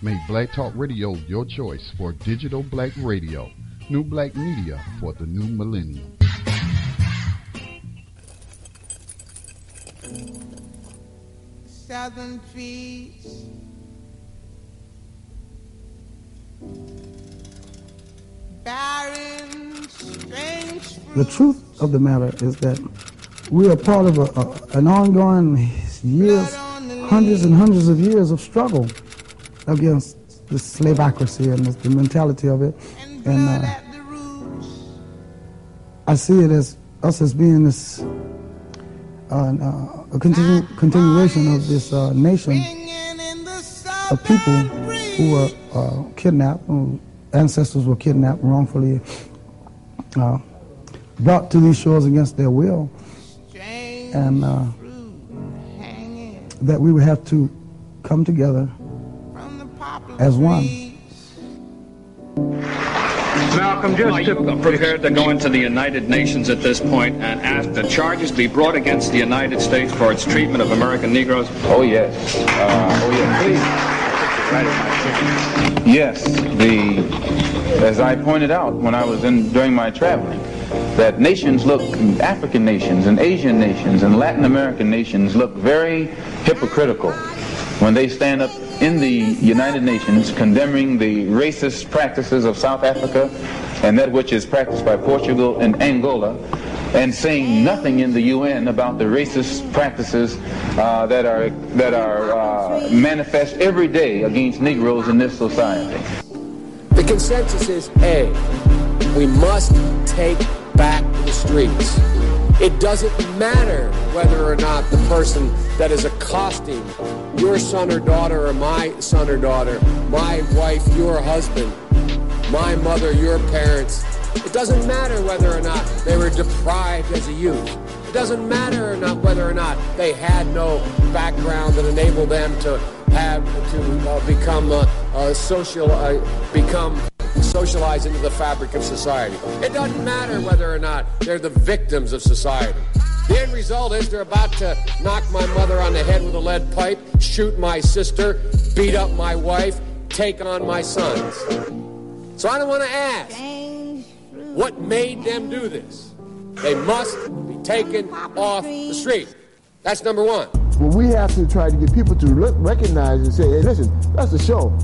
Make Black Talk Radio your choice for digital black radio. New black media for the new millennium. Southern trees. Barren, strange The truth of the matter is that we are part of a, a, an ongoing years, hundreds and hundreds of years of struggle against the slaveocracy and the, the mentality of it. And uh, I see it as us as being this uh, uh, a continu- continuation of this uh, nation of people who were uh, kidnapped, whose ancestors were kidnapped wrongfully, uh, brought to these shores against their will, and uh, that we would have to come together as one. Malcolm, just Are you prepared to go into the United Nations at this point and ask that charges be brought against the United States for its treatment of American Negroes? Oh, yes. Uh, oh, yes, please. Yes, the, as I pointed out when I was in, during my traveling, that nations look, African nations and Asian nations and Latin American nations look very hypocritical when they stand up in the United Nations condemning the racist practices of South Africa and that which is practiced by Portugal and Angola and saying nothing in the UN about the racist practices uh, that are that are uh, manifest every day against Negroes in this society. The consensus is A, we must take back the streets. It doesn't matter whether or not the person that is accosting your son or daughter or my son or daughter, my wife, your husband, my mother, your parents, it doesn't matter whether or not they were deprived as a youth. It doesn't matter or not whether or not they had no background that enabled them to have to uh, become uh, social, uh, become socialized into the fabric of society. It doesn't matter whether or not they're the victims of society. The end result is they're about to knock my mother on the head with a lead pipe, shoot my sister, beat up my wife, take on my sons. So I don't want to ask what made them do this. They must be taken off the street. That's number one. Well, we have to try to get people to recognize and say, hey, listen, that's the show.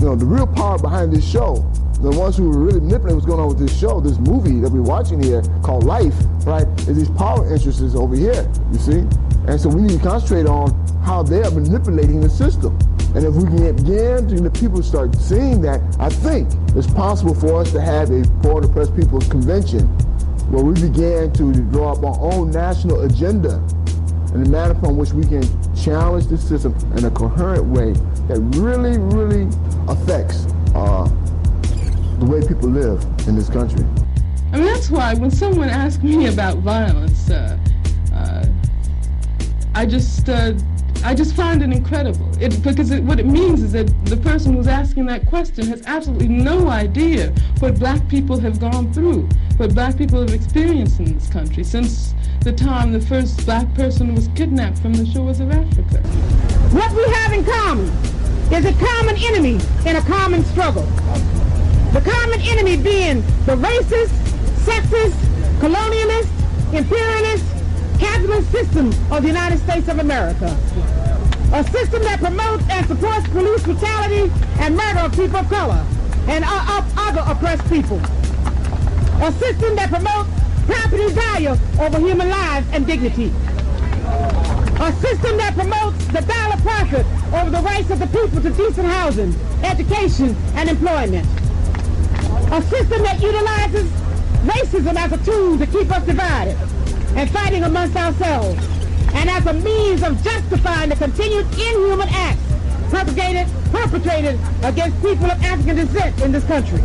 You know, the real power behind this show the ones who were really manipulating what's going on with this show, this movie that we're watching here called Life, right, is these power interests over here, you see? And so we need to concentrate on how they are manipulating the system. And if we can begin to get people start seeing that, I think it's possible for us to have a Poor Oppressed People's Convention where we began to draw up our own national agenda and the manner upon which we can challenge the system in a coherent way that really, really affects uh, the way people live in this country. I mean, that's why when someone asks me about violence, uh, uh, I just uh, I just find it incredible. It, because it, what it means is that the person who's asking that question has absolutely no idea what black people have gone through, what black people have experienced in this country since the time the first black person was kidnapped from the shores of Africa. What we have in common is a common enemy in a common struggle. The common enemy being the racist, sexist, colonialist, imperialist, capitalist system of the United States of America. A system that promotes and supports police brutality and murder of people of color and other oppressed people. A system that promotes property value over human lives and dignity. A system that promotes the dollar profit over the rights of the people to decent housing, education, and employment a system that utilizes racism as a tool to keep us divided and fighting amongst ourselves, and as a means of justifying the continued inhuman acts propagated, perpetrated against people of African descent in this country.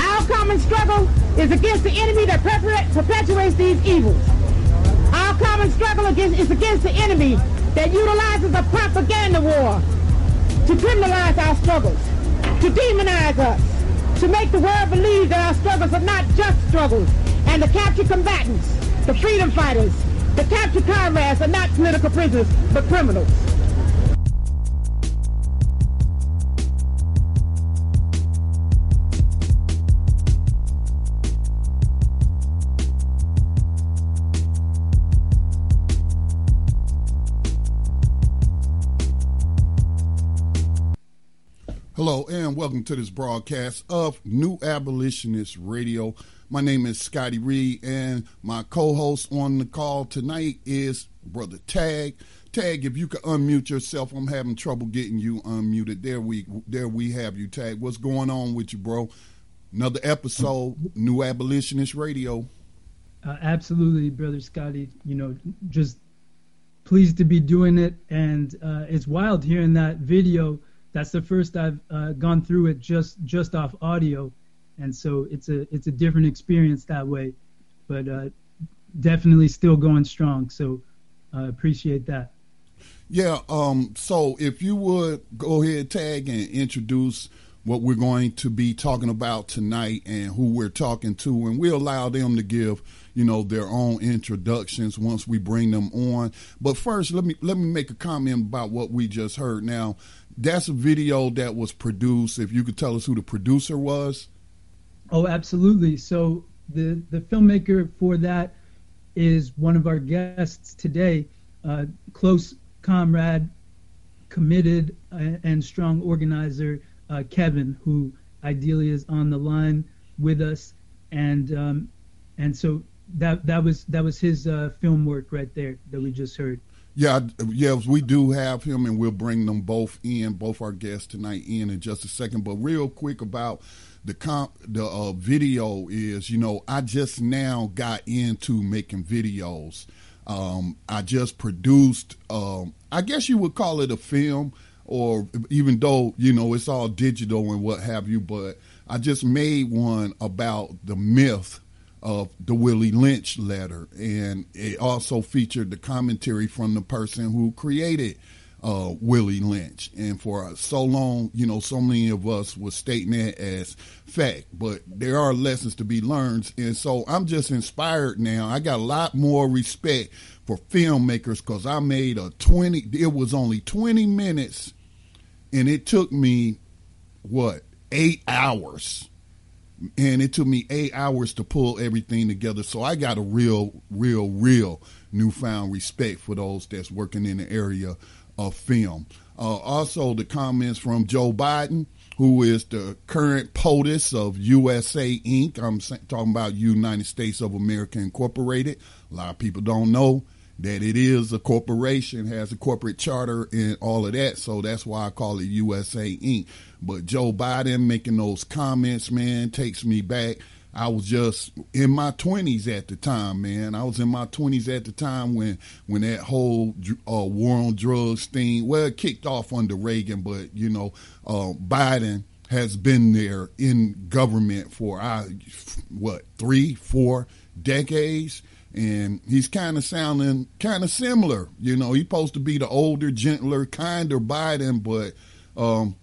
Our common struggle is against the enemy that perpetuates these evils. Our common struggle against, is against the enemy that utilizes a propaganda war to criminalize our struggles, to demonize us, to make the world believe that our struggles are not just struggles, and to capture combatants, the freedom fighters, the captured comrades are not political prisoners, but criminals. Hello, and welcome to this broadcast of New Abolitionist Radio. My name is Scotty Reed, and my co host on the call tonight is Brother Tag. Tag, if you could unmute yourself, I'm having trouble getting you unmuted. There we, there we have you, Tag. What's going on with you, bro? Another episode, New Abolitionist Radio. Uh, absolutely, brother Scotty. You know, just pleased to be doing it, and uh, it's wild hearing that video that's the first I've uh, gone through it just just off audio, and so it's a it's a different experience that way, but uh, definitely still going strong. So uh, appreciate that. Yeah. Um. So if you would go ahead, tag and introduce what we're going to be talking about tonight and who we're talking to, and we'll allow them to give you know their own introductions once we bring them on. But first, let me let me make a comment about what we just heard. Now, that's a video that was produced. If you could tell us who the producer was. Oh, absolutely. So the the filmmaker for that is one of our guests today, uh, close comrade, committed uh, and strong organizer uh, Kevin, who ideally is on the line with us, and um, and so that that was that was his uh, film work right there that we just heard. Yeah, yes, we do have him, and we'll bring them both in, both our guests tonight in in just a second. But real quick about the comp, the uh, video is, you know, I just now got into making videos. Um, I just produced, um, I guess you would call it a film, or even though you know it's all digital and what have you, but I just made one about the myth of the Willie Lynch letter, and it also featured the commentary from the person who created uh, Willie Lynch. And for so long, you know, so many of us were stating it as fact, but there are lessons to be learned. And so I'm just inspired now. I got a lot more respect for filmmakers because I made a 20, it was only 20 minutes, and it took me, what, eight hours and it took me eight hours to pull everything together. So I got a real, real, real newfound respect for those that's working in the area of film. Uh, also, the comments from Joe Biden, who is the current POTUS of USA Inc. I'm talking about United States of America Incorporated. A lot of people don't know that it is a corporation, has a corporate charter and all of that. So that's why I call it USA Inc. But Joe Biden making those comments, man, takes me back. I was just in my twenties at the time, man. I was in my twenties at the time when when that whole uh, war on drugs thing. Well, it kicked off under Reagan, but you know, uh, Biden has been there in government for I, what three, four decades and he's kind of sounding kind of similar. You know, he's supposed to be the older, gentler, kinder Biden, but um,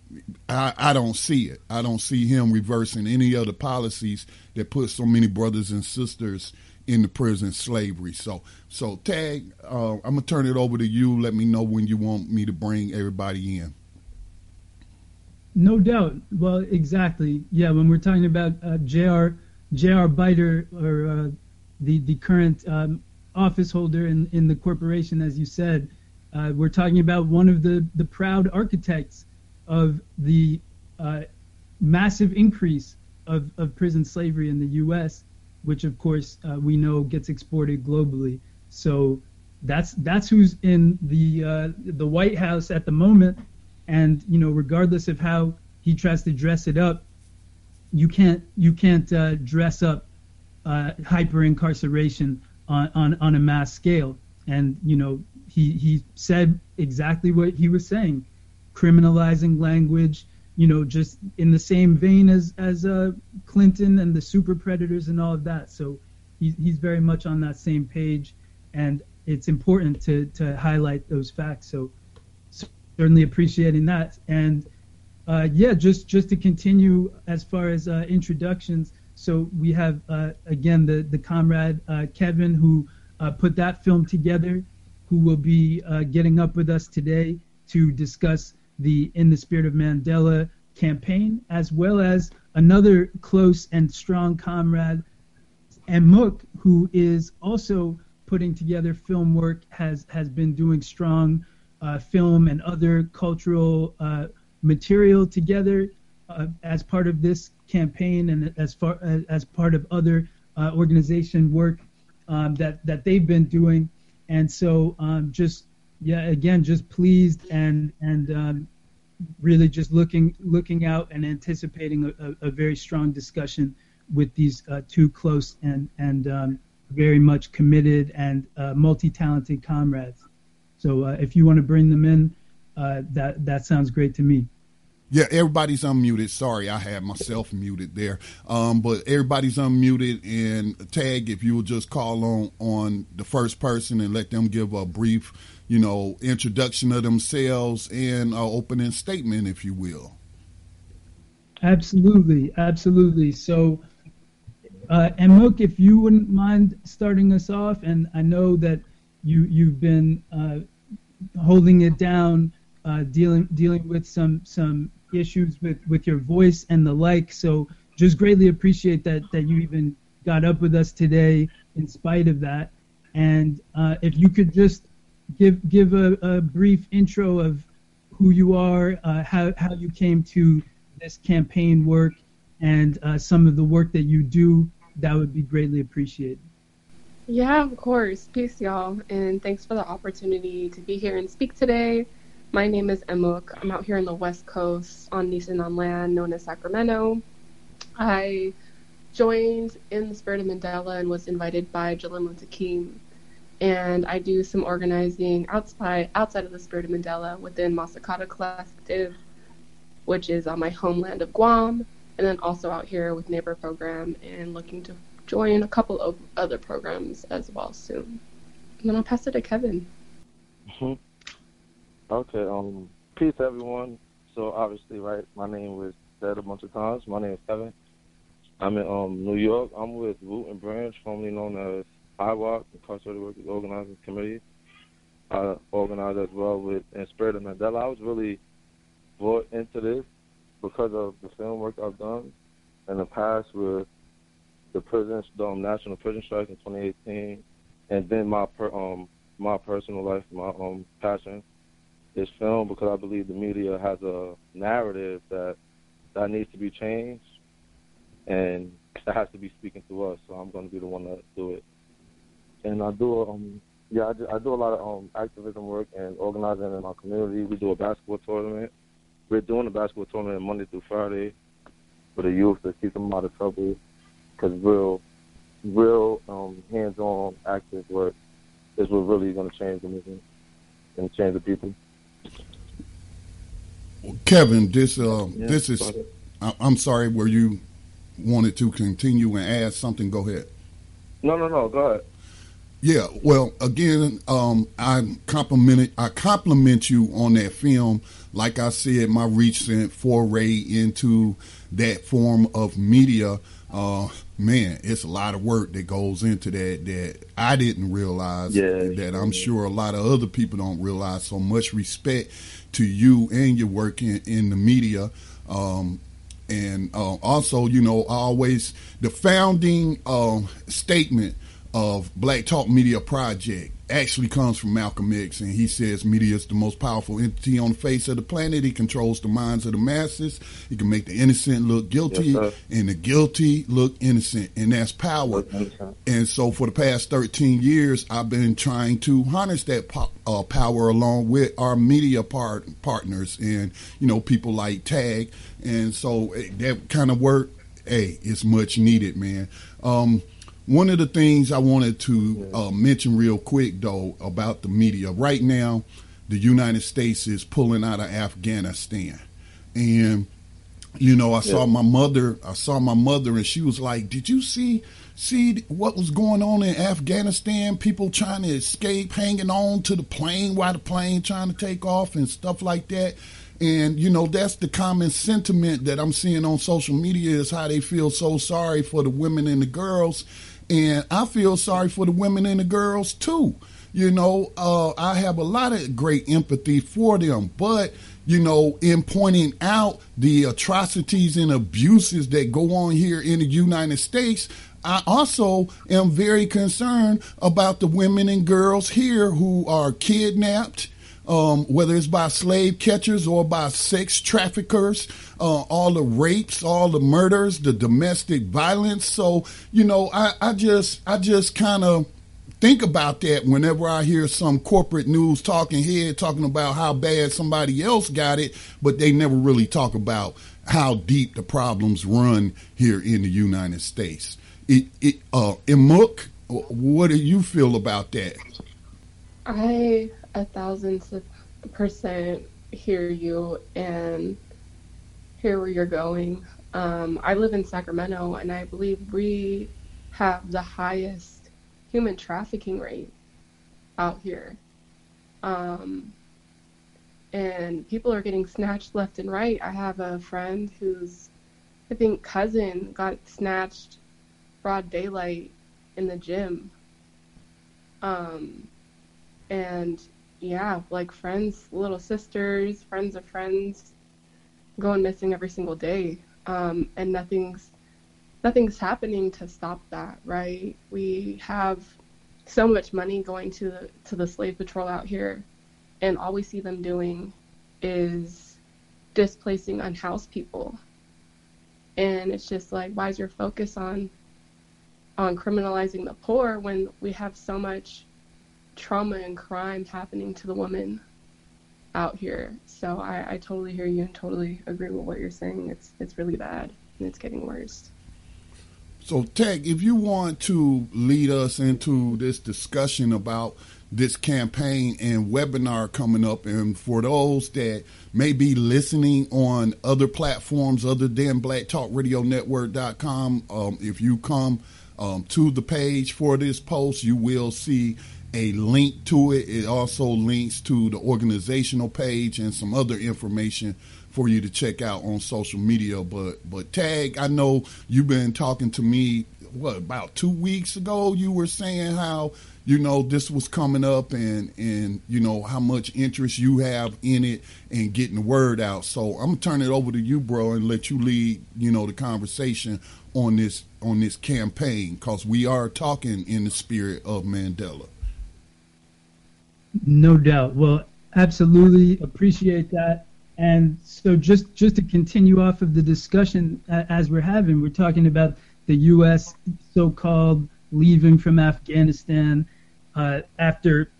I, I, don't see it. I don't see him reversing any of the policies that put so many brothers and sisters in the prison slavery. So, so Tag, uh, I'm gonna turn it over to you. Let me know when you want me to bring everybody in. No doubt. Well, exactly. Yeah, when we're talking about uh, Jr. J.R. Biter or uh, the the current um, office holder in in the corporation, as you said. Uh, we're talking about one of the the proud architects of the uh, massive increase of, of prison slavery in the U.S., which of course uh, we know gets exported globally. So that's that's who's in the uh, the White House at the moment, and you know regardless of how he tries to dress it up, you can't you can't uh, dress up uh, hyper incarceration on, on, on a mass scale. And, you know, he, he said exactly what he was saying criminalizing language, you know, just in the same vein as, as uh, Clinton and the super predators and all of that. So he, he's very much on that same page. And it's important to, to highlight those facts. So certainly appreciating that. And uh, yeah, just, just to continue as far as uh, introductions, so we have uh, again the the comrade uh, Kevin who uh, put that film together, who will be getting up with us today to discuss the In the Spirit of Mandela campaign, as well as another close and strong comrade, Emuk, who is also putting together film work, has has been doing strong uh, film and other cultural uh, material together uh, as part of this campaign and as far as, as part of other uh, organization work um, that that they've been doing. And so um, just yeah, again, just pleased and and um, really just looking looking out and anticipating a, a very strong discussion with these uh, two close and and um, very much committed and uh, multi-talented comrades. So uh, if you want to bring them in, uh, that that sounds great to me. Yeah, everybody's unmuted. Sorry, I had myself muted there. Um, but everybody's unmuted. And tag, if you will just call on on the first person and let them give a brief, you know, introduction of themselves and an opening statement, if you will. Absolutely, absolutely. So, uh, and look, if you wouldn't mind starting us off, and I know that you you've been uh, holding it down, uh, dealing dealing with some some issues with with your voice and the like. So, just greatly appreciate that that you even got up with us today in spite of that. And uh, if you could just give give a, a, brief intro of who you are, uh, how how you came to this campaign work, and uh, some of the work that you do, that would be greatly appreciated. Yeah, of course. Peace, y'all, and thanks for the opportunity to be here and speak today. My name is Emuk. I'm out here in the West Coast on Nisenan land known as Sacramento. I joined in the Spirit of Mandela and was invited by Jalil Muntakim. And I do some organizing outside outside of the Spirit of Mandela within Masakata Collective, which is on my homeland of Guam, and then also out here with Neighbor Program and looking to join a couple of other programs as well soon. And then I'll pass it to Kevin. Mm-hmm. Okay, um, peace everyone. So obviously, right, my name was said a bunch of times. My name is Kevin. I'm in um, New York. I'm with Root and Branch, formerly known as IWOC, Incarcerated Workers Organizing Committee. I organized as well with In Spirit of Mandela. I was really brought into this because of the film work I've done in the past with the prison, the um, national prison strike in 2018, and then my per, um my personal life, my um passion is film because I believe the media has a narrative that that needs to be changed, and that has to be speaking to us. So I'm going to be the one to do it. And I do um yeah I do, I do a lot of um activism work and organizing in my community. We do a basketball tournament we're doing a basketball tournament Monday through Friday for the youth to keep them out of trouble. Because real, real um, hands-on active work is what really going to change the movement and change the people. Kevin, this uh, yeah, this is. I, I'm sorry. Where you wanted to continue and add something? Go ahead. No, no, no. Go ahead. Yeah, well, again, um, I compliment I compliment you on that film. Like I said, my recent foray into that form of media, uh, man, it's a lot of work that goes into that that I didn't realize. Yeah, that I'm sure a lot of other people don't realize. So much respect to you and your work in, in the media. Um, and uh, also, you know, always the founding uh, statement of Black Talk Media Project actually comes from Malcolm X, and he says media is the most powerful entity on the face of the planet. He controls the minds of the masses. He can make the innocent look guilty, yes, and the guilty look innocent, and that's power. And so, for the past 13 years, I've been trying to harness that po- uh, power along with our media part- partners, and you know, people like Tag, and so eh, that kind of work, hey, it's much needed, man. Um, one of the things I wanted to uh, mention real quick, though, about the media right now, the United States is pulling out of Afghanistan, and you know, I yeah. saw my mother. I saw my mother, and she was like, "Did you see see what was going on in Afghanistan? People trying to escape, hanging on to the plane while the plane trying to take off, and stuff like that." And you know, that's the common sentiment that I'm seeing on social media is how they feel so sorry for the women and the girls and I feel sorry for the women and the girls too. You know, uh, I have a lot of great empathy for them, but you know, in pointing out the atrocities and abuses that go on here in the United States, I also am very concerned about the women and girls here who are kidnapped, um, whether it's by slave catchers or by sex traffickers, uh, all the rapes, all the murders, the domestic violence. So, you know, I, I just, I just kind of think about that whenever I hear some corporate news talking head talking about how bad somebody else got it, but they never really talk about how deep the problems run here in the United States. It, it, uh, Emuk, what do you feel about that? I a thousand percent hear you and hear where you're going. Um, I live in Sacramento, and I believe we have the highest human trafficking rate out here. Um, and people are getting snatched left and right. I have a friend whose, I think, cousin got snatched broad daylight in the gym. Um, and yeah, like friends, little sisters, friends of friends, going missing every single day, um, and nothing's nothing's happening to stop that. Right? We have so much money going to the to the slave patrol out here, and all we see them doing is displacing unhoused people. And it's just like, why is your focus on on criminalizing the poor when we have so much trauma and crime happening to the woman out here? So I, I totally hear you and totally agree with what you're saying. It's it's really bad and it's getting worse. So, Tech, if you want to lead us into this discussion about this campaign and webinar coming up. And for those that may be listening on other platforms other than blacktalkradionetwork.com, um, if you come um, to the page for this post, you will see a link to it. It also links to the organizational page and some other information for you to check out on social media. But but tag, I know you've been talking to me what about two weeks ago. You were saying how you know this was coming up and and you know how much interest you have in it and getting the word out so i'm gonna turn it over to you bro and let you lead you know the conversation on this on this campaign because we are talking in the spirit of mandela no doubt. Well absolutely appreciate that. And so just just to continue off of the discussion as we're having we're talking about the us so-called leaving from Afghanistan uh, after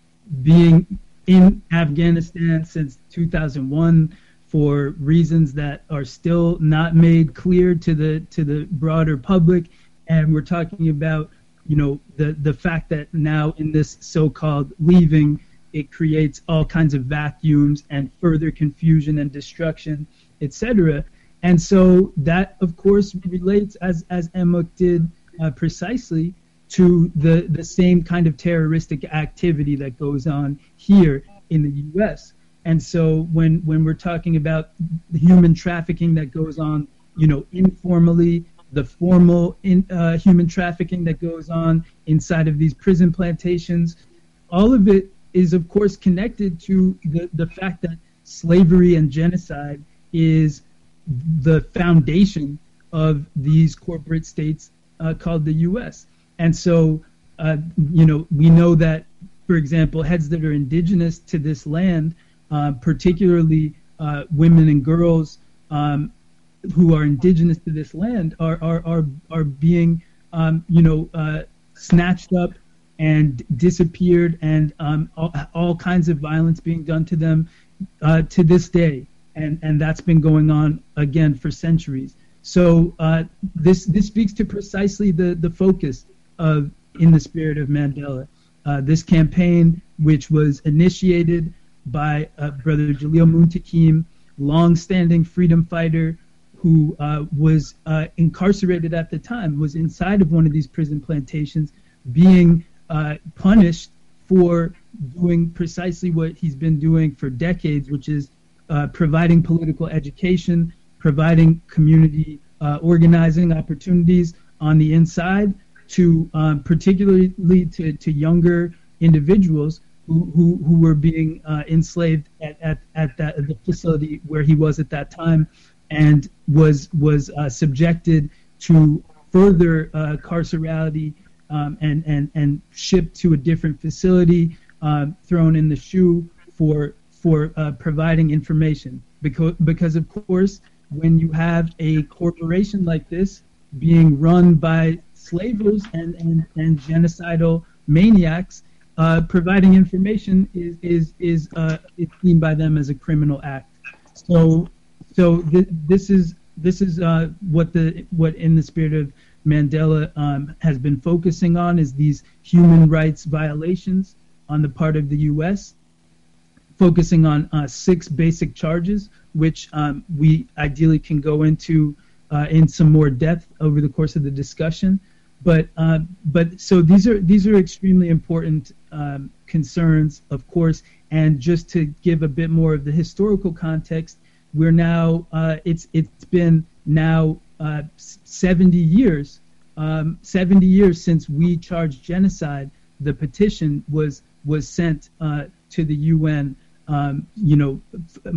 being in Afghanistan since 2001 for reasons that are still not made clear to the to the broader public. And we're talking about you know the the fact that now in this so-called leaving it creates all kinds of vacuums and further confusion and destruction etc and so that of course relates as as Emma did uh, precisely to the, the same kind of terroristic activity that goes on here in the U.S. And so when when we're talking about human trafficking that goes on, you know, informally, the formal in, uh, human trafficking that goes on inside of these prison plantations, all of it is of course connected to the, the fact that slavery and genocide is the foundation of these corporate states uh, called the U.S. And so, uh, you know, we know that, for example, heads that are indigenous to this land, uh, particularly uh, women and girls um, who are indigenous to this land, are are are, are being, um, you know, uh, snatched up and disappeared, and um, all, all, kinds of violence being done to them uh, to this day, and and that's been going on again for centuries. So uh, this this speaks to precisely the the focus of In the Spirit of Mandela. Uh, this campaign, which was initiated by uh, Brother Jalil Muntakim, long-standing freedom fighter who uh, was uh, incarcerated at the time, was inside of one of these prison plantations, being punished for doing precisely what he's been doing for decades, which is uh, providing political education, providing community organizing opportunities on the inside, to um, particularly to, to younger individuals who, who, who were being uh, enslaved at, at, at that the facility where he was at that time and was was uh, subjected to further uh, carcerality um, and, and, and shipped to a different facility, um, thrown in the shoe for for uh, providing information because because of course when you have a corporation like this being run by slavers and and, and genocidal maniacs, uh, providing information is is is uh, is seen by them as a criminal act. So so th- this is this is uh, what the what in the spirit of Mandela um, has been focusing on is these human rights violations on the part of the U.S. Focusing on uh, six basic charges, which um, we ideally can go into uh, in some more depth over the course of the discussion. But uh, but so these are these are extremely important um, concerns, of course. And just to give a bit more of the historical context, we're now uh, it's it's been now uh, 70 years, um, 70 years since we charged genocide. The petition was was sent uh, to the UN. Um, you know, f-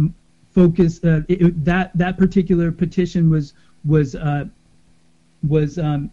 focus uh, it, that that particular petition was was uh, was um,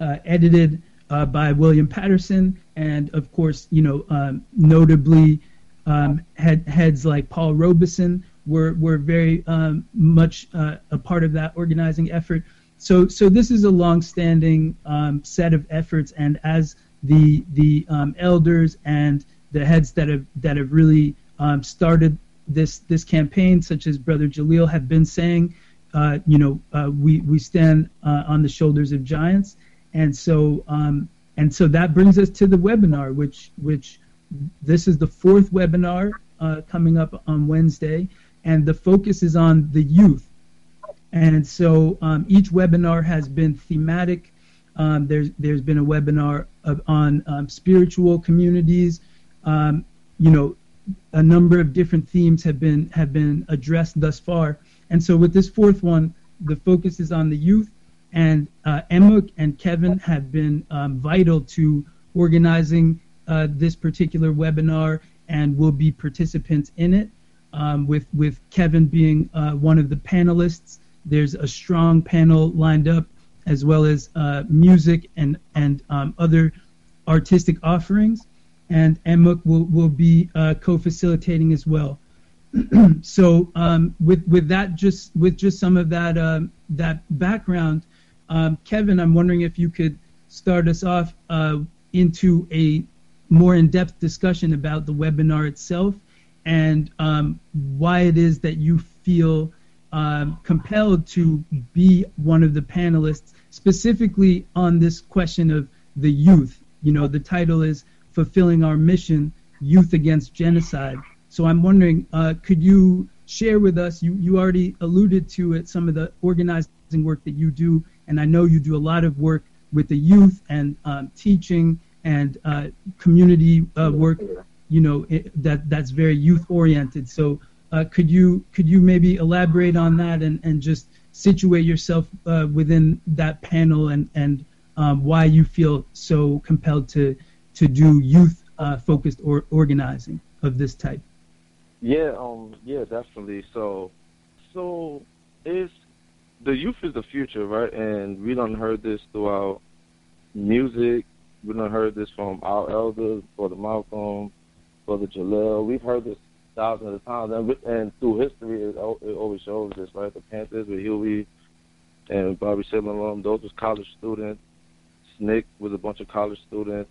uh, edited by William Patterson, and of course, you know, um, notably um, head, heads like Paul Robeson were were very um, much uh, a part of that organizing effort. So so this is a long-standing um, set of efforts, and as the the um, elders and the heads that have that have really um, started this this campaign, such as Brother Jalil, have been saying, uh, you know, uh, we we stand uh, on the shoulders of giants, and so um, and so that brings us to the webinar, which which this is the fourth webinar uh, coming up on Wednesday and the focus is on the youth. And so um, each webinar has been thematic. Um, there's there's been a webinar of, on um, spiritual communities. Um, you know, a number of different themes have been have been addressed thus far. And so with this fourth one, the focus is on the youth. And uh, Emma and Kevin have been um, vital to organizing uh, this particular webinar and will be participants in it um, with with Kevin being uh, one of the panelists. There's a strong panel lined up, as well as uh, music and and um, other artistic offerings. And Emuk will will be uh, co-facilitating as well. so um, with with that just with just some of that um, that background, um, Kevin, I'm wondering if you could start us off uh, into a more in-depth discussion about the webinar itself and um, why it is that you feel um, compelled to be one of the panelists, specifically on this question of the youth. You know, the title is Fulfilling Our Mission Youth Against Genocide. So I'm wondering, uh, could you share with us? You, you already alluded to it, some of the organizing work that you do, and I know you do a lot of work with the youth and um, teaching and uh, community uh, work you know it, that that's very youth oriented. So uh, could you could you maybe elaborate on that and, and just situate yourself uh, within that panel and and um, why you feel so compelled to to do youth uh, focused or organizing of this type? Yeah, um, yeah, definitely. So, so is the youth is the future, right? And we don't heard this throughout music. We don't heard this from our elders, Brother Malcolm, Brother Jalil. We've heard this thousands of times, and, and through history, it, it always shows this, right? The Panthers with Huey and Bobby Seaman, those was college students. SNCC was a bunch of college students.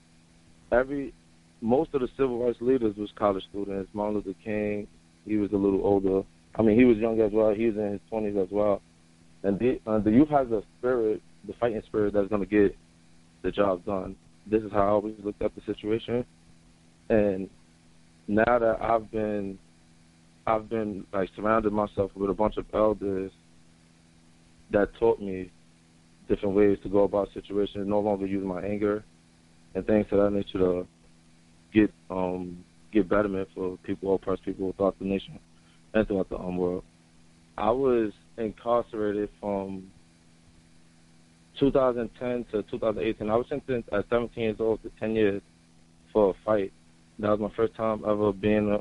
Every most of the civil rights leaders was college students. Martin Luther King, he was a little older. I mean, he was young as well. He was in his twenties as well. And the, uh, the youth has a spirit, the fighting spirit that's going to get the job done. This is how I always looked at the situation. And now that I've been I've been like surrounded myself with a bunch of elders that taught me different ways to go about situations, no longer use my anger and things of that nature to get um get betterment for people, oppressed people throughout the nation and throughout the um, world. I was incarcerated from 2010 to 2018. I was sentenced at 17 years old to 10 years for a fight that was my first time ever being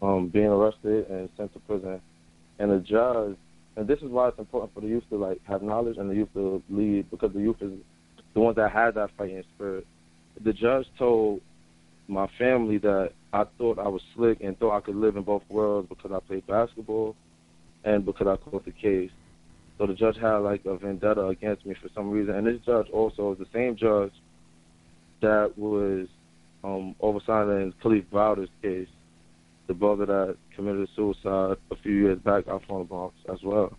um, being arrested and sent to prison. And the judge, and this is why it's important for the youth to like have knowledge and the youth to lead because the youth is the ones that had that fighting spirit. The judge told my family that I thought I was slick and thought I could live in both worlds because I played basketball and because I caught the case. So the judge had like a vendetta against me for some reason. And this judge also is the same judge that was um, overseeing Kalief Browder's case, the brother that committed suicide a few years back out from the Bronx as well.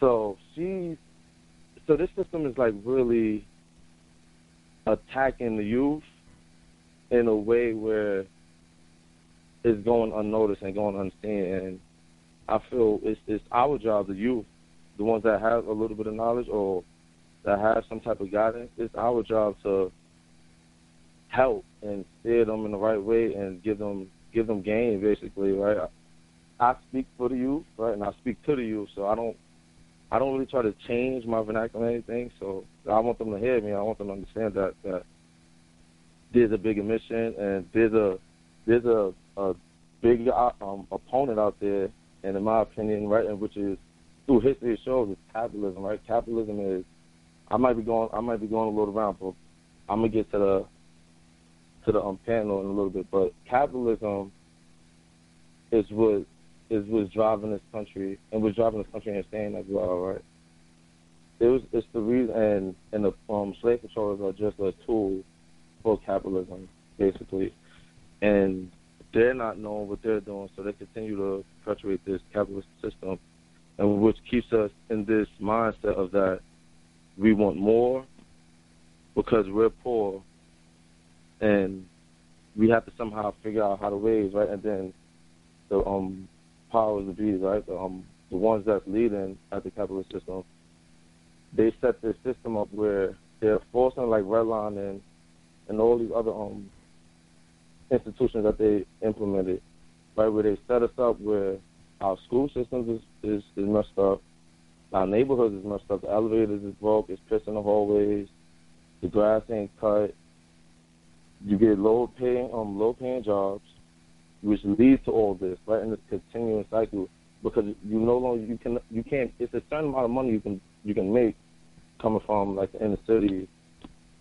So she, so this system is like really attacking the youth in a way where it's going unnoticed and going unseen. And I feel it's it's our job, the youth, the ones that have a little bit of knowledge or that have some type of guidance. It's our job to help and steer them in the right way and give them give them game basically, right? I, I speak for the youth, right, and I speak to the youth, so I don't I don't really try to change my vernacular or anything. So I want them to hear me. I want them to understand that that there's a bigger mission and there's a there's a, a big um, opponent out there, and in my opinion, right, and which is through history it shows is capitalism, right? Capitalism is I might be going I might be going a little around, but I'm gonna get to the to the um, panel in a little bit. But capitalism is what is what's driving this country and what's driving this country insane as well, right? It was it's the reason and and the um slave controllers are just a tool for capitalism, basically. And they're not knowing what they're doing, so they continue to perpetuate this capitalist system, and which keeps us in this mindset of that we want more because we're poor, and we have to somehow figure out how to raise, right? And then the um powers to be, right? The, um, the ones that's leading at the capitalist system, they set this system up where they're forcing like Redline and all these other um institutions that they implemented, right? Where they set us up where our school systems is, is, is messed up, our neighborhoods is messed up, the elevators is broke, it's piss in the hallways, the grass ain't cut, you get low paying um low paying jobs, which leads to all this, right? In this continuing cycle, because you no longer you can you can't it's a certain amount of money you can you can make coming from like the inner city,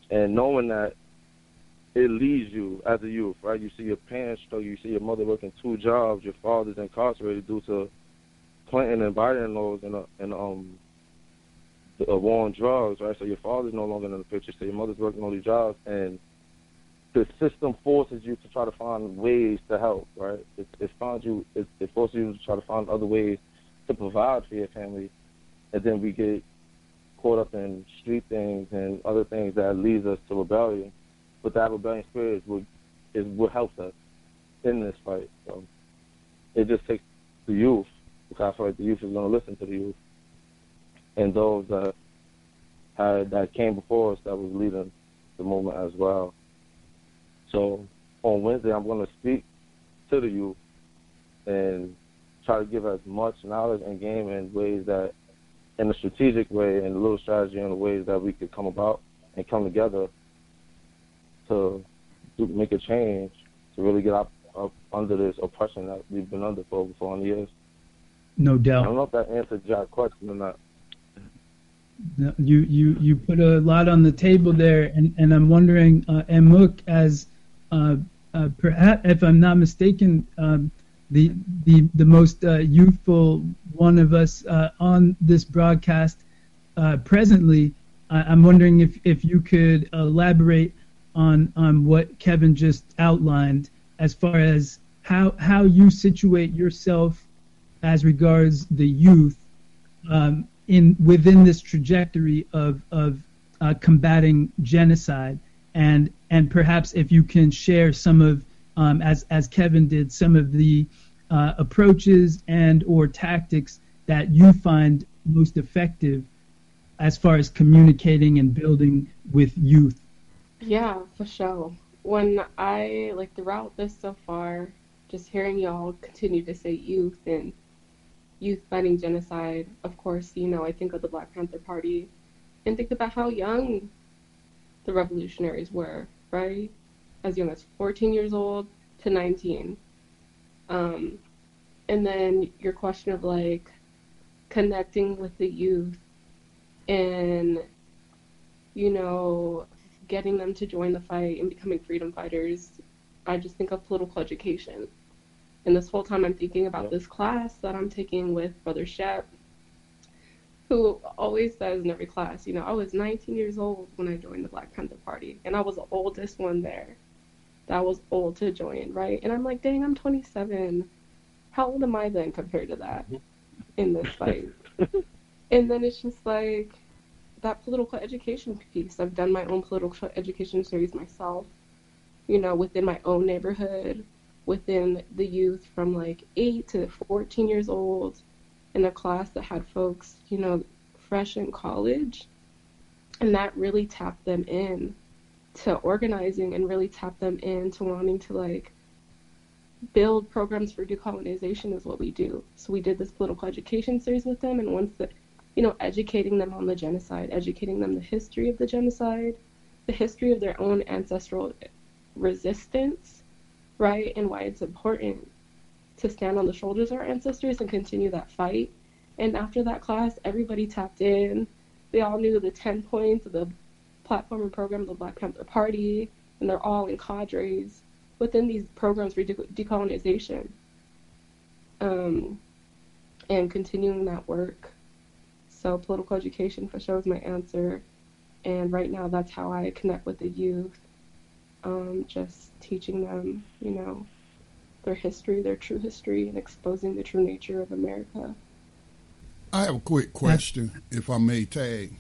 and knowing that it leaves you as a youth, right? You see your parents struggle, you see your mother working two jobs, your father's incarcerated due to Clinton and Biden laws and uh, and um the war on drugs, right? So your father's no longer in the picture, so your mother's working all these jobs, and the system forces you to try to find ways to help, right? It, it finds you, it, it forces you to try to find other ways to provide for your family, and then we get caught up in street things and other things that leads us to rebellion. But that rebellion spirit is what is what helps us in this fight. So it just takes the youth, because I feel like the youth is going to listen to the youth, and those that had that came before us that was leading the movement as well. So on Wednesday, I'm going to speak to the youth and try to give as much knowledge and game in ways that, in a strategic way and a little strategy in the ways that we could come about and come together to, to make a change to really get up, up under this oppression that we've been under for over 400 years. No doubt. I don't know if that answered your question or not. You you you put a lot on the table there, and, and I'm wondering, uh, Emuk, as perhaps if I'm not mistaken, um, the the the most uh, youthful one of us uh, on this broadcast uh, presently. I'm wondering if, if you could elaborate on on what Kevin just outlined as far as how how you situate yourself as regards the youth um, in within this trajectory of of uh, combating genocide, and and perhaps if you can share some of um, as as Kevin did some of the uh, approaches and or tactics that you find most effective as far as communicating and building with youth. Yeah, for sure. When I like throughout this so far, just hearing y'all continue to say youth and youth fighting genocide, of course, you know, I think of the Black Panther Party and think about how young the revolutionaries were, right? As young as 14 years old to 19. Um, and then your question of like connecting with the youth and, you know, getting them to join the fight and becoming freedom fighters. I just think of political education. And this whole time I'm thinking about this class that I'm taking with Brother Shep, who always says in every class, you know, I was 19 years old when I joined the Black Panther Party, and I was the oldest one there. That was old to join, right? And I'm like, dang, I'm 27. How old am I then compared to that in this fight? and then it's just like that political education piece. I've done my own political education series myself, you know, within my own neighborhood, within the youth from like 8 to 14 years old in a class that had folks, you know, fresh in college. And that really tapped them in to organizing and really tapped them into wanting to like build programs for decolonization is what we do. So we did this political education series with them and once the you know, educating them on the genocide, educating them the history of the genocide, the history of their own ancestral resistance, right? And why it's important to stand on the shoulders of our ancestors and continue that fight. And after that class, everybody tapped in. They all knew the 10 points of the platform and program of the Black Panther Party, and they're all in cadres within these programs for decolonization. Um, and continuing that work. So, political education for sure is my answer. And right now, that's how I connect with the youth. Um, just teaching them, you know, their history, their true history, and exposing the true nature of America. I have a quick question, if I may tag.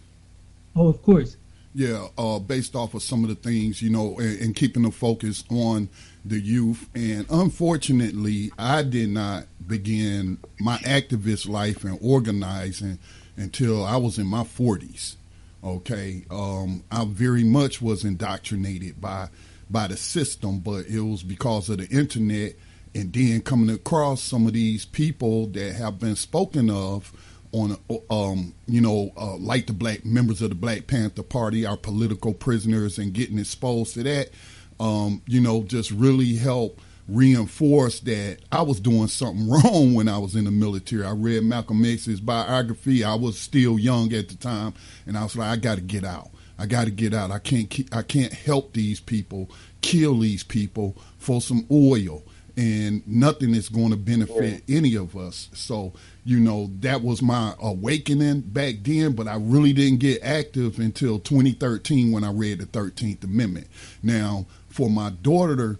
Oh, of course. Yeah, uh, based off of some of the things, you know, and, and, keeping the focus on the youth. And unfortunately, I did not begin my activist life and organizing until I was in my 40s. Okay, um, I very much was indoctrinated by by the system, but it was because of the internet and then coming across some of these people that have been spoken of on, um, you know, uh, like the black members of the Black Panther Party, our political prisoners, and getting exposed to that, um, you know, just really help reinforce that I was doing something wrong when I was in the military. I read Malcolm X's biography. I was still young at the time, and I was like, I got to get out. I got to get out. I can't. Keep, I can't help these people, kill these people for some oil, and nothing is going to benefit any of us. So you know that was my awakening back then. But I really didn't get active until 2013 when I read the 13th Amendment. Now, for my daughter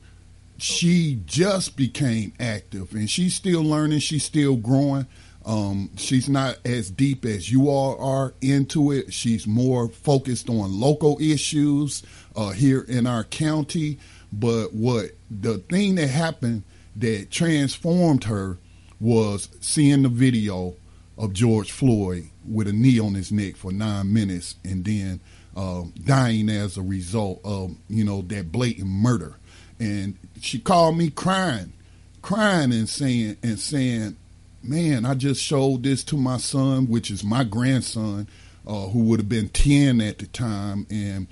she just became active and she's still learning, she's still growing. Um, she's not as deep as you all are into it. She's more focused on local issues uh, here in our county. But what the thing that happened that transformed her was seeing the video of George Floyd with a knee on his neck for nine minutes and then uh, dying as a result of you know that blatant murder and she called me crying, crying and saying and saying, "Man, I just showed this to my son, which is my grandson, uh, who would have been ten at the time, and."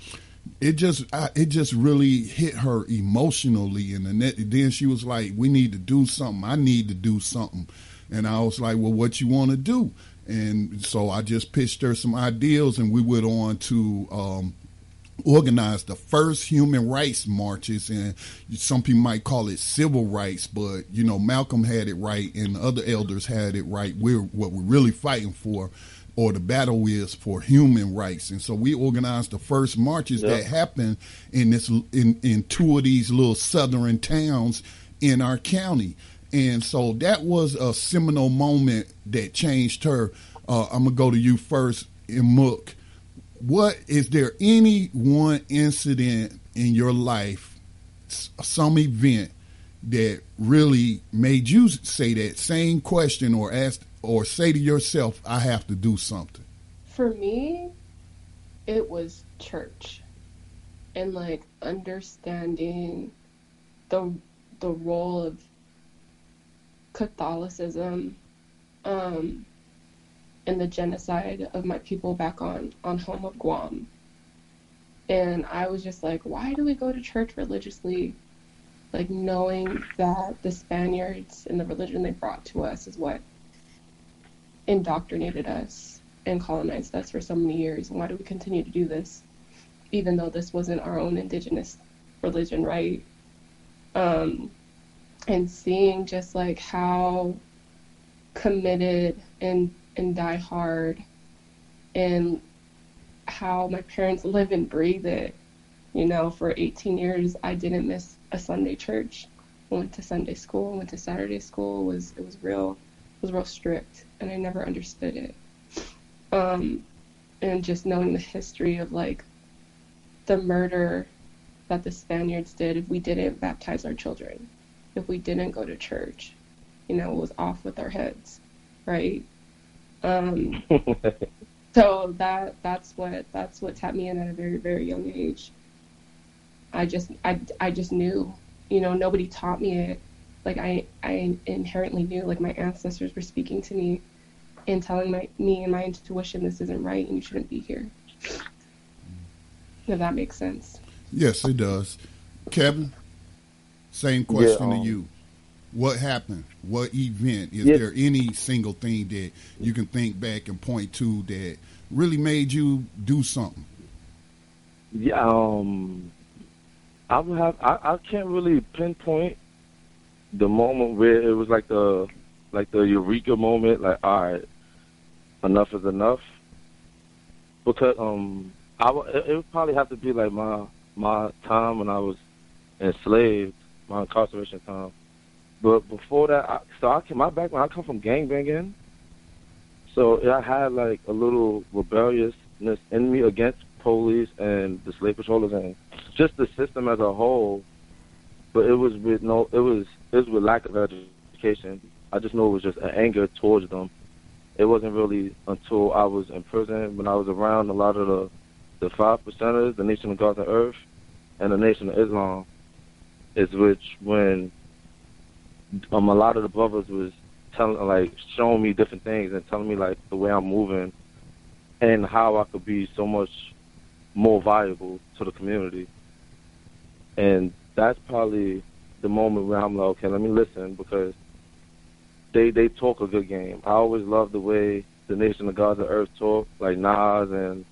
It just, I, it just really hit her emotionally, and then she was like, "We need to do something. I need to do something," and I was like, "Well, what you want to do?" And so I just pitched her some ideas, and we went on to um, organized the first human rights marches and some people might call it civil rights but you know malcolm had it right and other elders had it right we're what we're really fighting for or the battle is for human rights. And so we organized the first marches yep. that happened in this in in two of these little southern towns in our county. And so that was a seminal moment that changed her. Uh, i'm gonna go to you first Emuk what is there any one incident in your life, some event that really made you say that same question or ask or say to yourself, I have to do something? For me, it was church and like understanding the the role of Catholicism um, and the genocide of my people back on on home of Guam. And I was just like, why do we go to church religiously? Like knowing that the Spaniards and the religion they brought to us is what indoctrinated us and colonized us for so many years. And why do we continue to do this? Even though this wasn't our own indigenous religion, right? um, and seeing just like how committed and and die hard and how my parents live and breathe it. You know, for 18 years, I didn't miss a Sunday church. I went to Sunday school, went to Saturday school. It was it was real, it was real strict, and I never understood it. Um, and just knowing the history of like the murder that the Spaniards did if we didn't baptize our children, if we didn't go to church, you know, it was off with our heads, right? Um, so that that's what that's what tapped me in at a very very young age. I just I, I just knew, you know, nobody taught me it. Like I I inherently knew, like my ancestors were speaking to me and telling my me and my intuition this isn't right and you shouldn't be here. If that makes sense. Yes, it does. Kevin, same question Yeah, um, to you. What happened? What event? Is Yeah. there any single thing that you can think back and point to that really made you do something? Yeah, um, I would have. I, I can't really pinpoint the moment where it was like the like the eureka moment. Like, all right, enough is enough. Because um, I it, it would probably have to be like my my time when I was enslaved, my incarceration time. But before that, I, so I came, my background. I come from gangbanging, so I had like a little rebelliousness in me against police and the slave patrollers and just the system as a whole. But it was with no, it was it was with lack of education. I just know it was just an anger towards them. It wasn't really until I was in prison when I was around a lot of the the five percenters, the Nation of God and Earth, and the Nation of Islam, is which when um a lot of the brothers was telling like showing me different things and telling me like the way I'm moving and how I could be so much more valuable to the community. And that's probably the moment where I'm like, okay, let me listen because they they talk a good game. I always love the way the Nation of Gods of Earth talk, like Nas and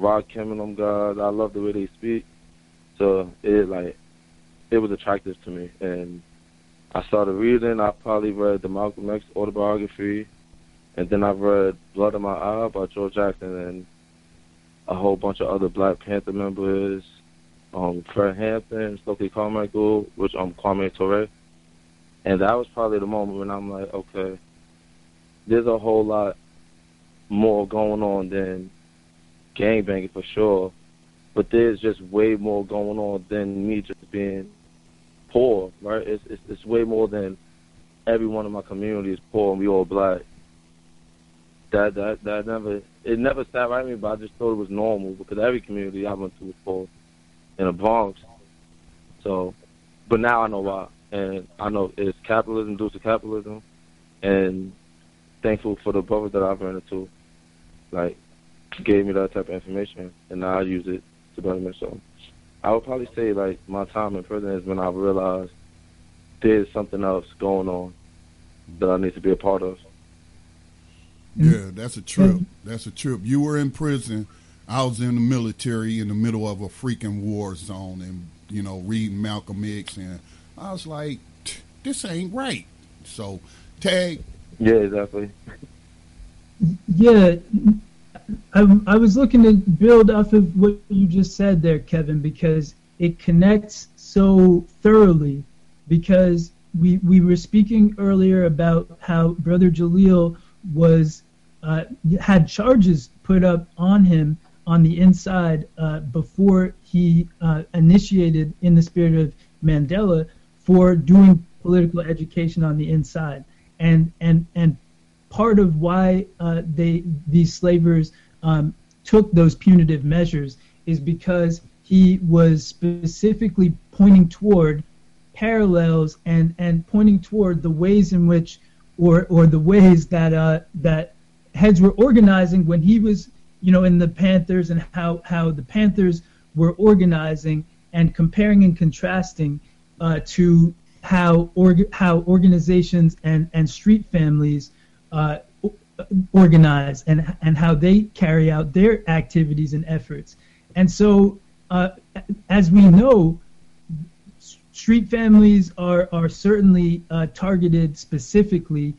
Rakim and them guys. I love the way they speak. So it like it was attractive to me and I started reading. I probably read the Malcolm X autobiography, and then I read Blood in My Eye by George Jackson and a whole bunch of other Black Panther members, um, Fred Hampton, Stokely Carmichael, which I'm um, Kwame Ture. And that was probably the moment when I'm like, okay, there's a whole lot more going on than gangbanging for sure, but there's just way more going on than me just being poor, right? It's, it's it's way more than every one of my community is poor and we all black. That that that never it never sat right with me, but I just thought it was normal because every community I went to was poor in the Bronx. So, but now I know why, and I know it's capitalism due to capitalism, and thankful for the brothers that I've run into, like gave me that type of information, and now I use it to better myself. I would probably say like my time in prison is when I realized there's something else going on that I need to be a part of. Yeah, that's a trip. That's a trip. You were in prison. I was in the military in the middle of a freaking war zone and, you know, reading Malcolm X. And I was like, this ain't right. So, tag. Yeah, exactly. Yeah, I, I was looking to build off of what you just said there, Kevin, because it connects so thoroughly. Because we we were speaking earlier about how Brother Jalil was uh, had charges put up on him on the inside uh, before he uh, initiated in the spirit of Mandela for doing political education on the inside, and and and part of why uh, they these slavers um, took those punitive measures is because he was specifically pointing toward parallels and and pointing toward the ways in which or or the ways that uh, that heads were organizing when he was you know in the Panthers and how how the Panthers were organizing and comparing and contrasting uh, to how org- how organizations and and street families uh, organize and and how they carry out their activities and efforts. And so, uh, as we know, street families are are certainly uh, targeted specifically,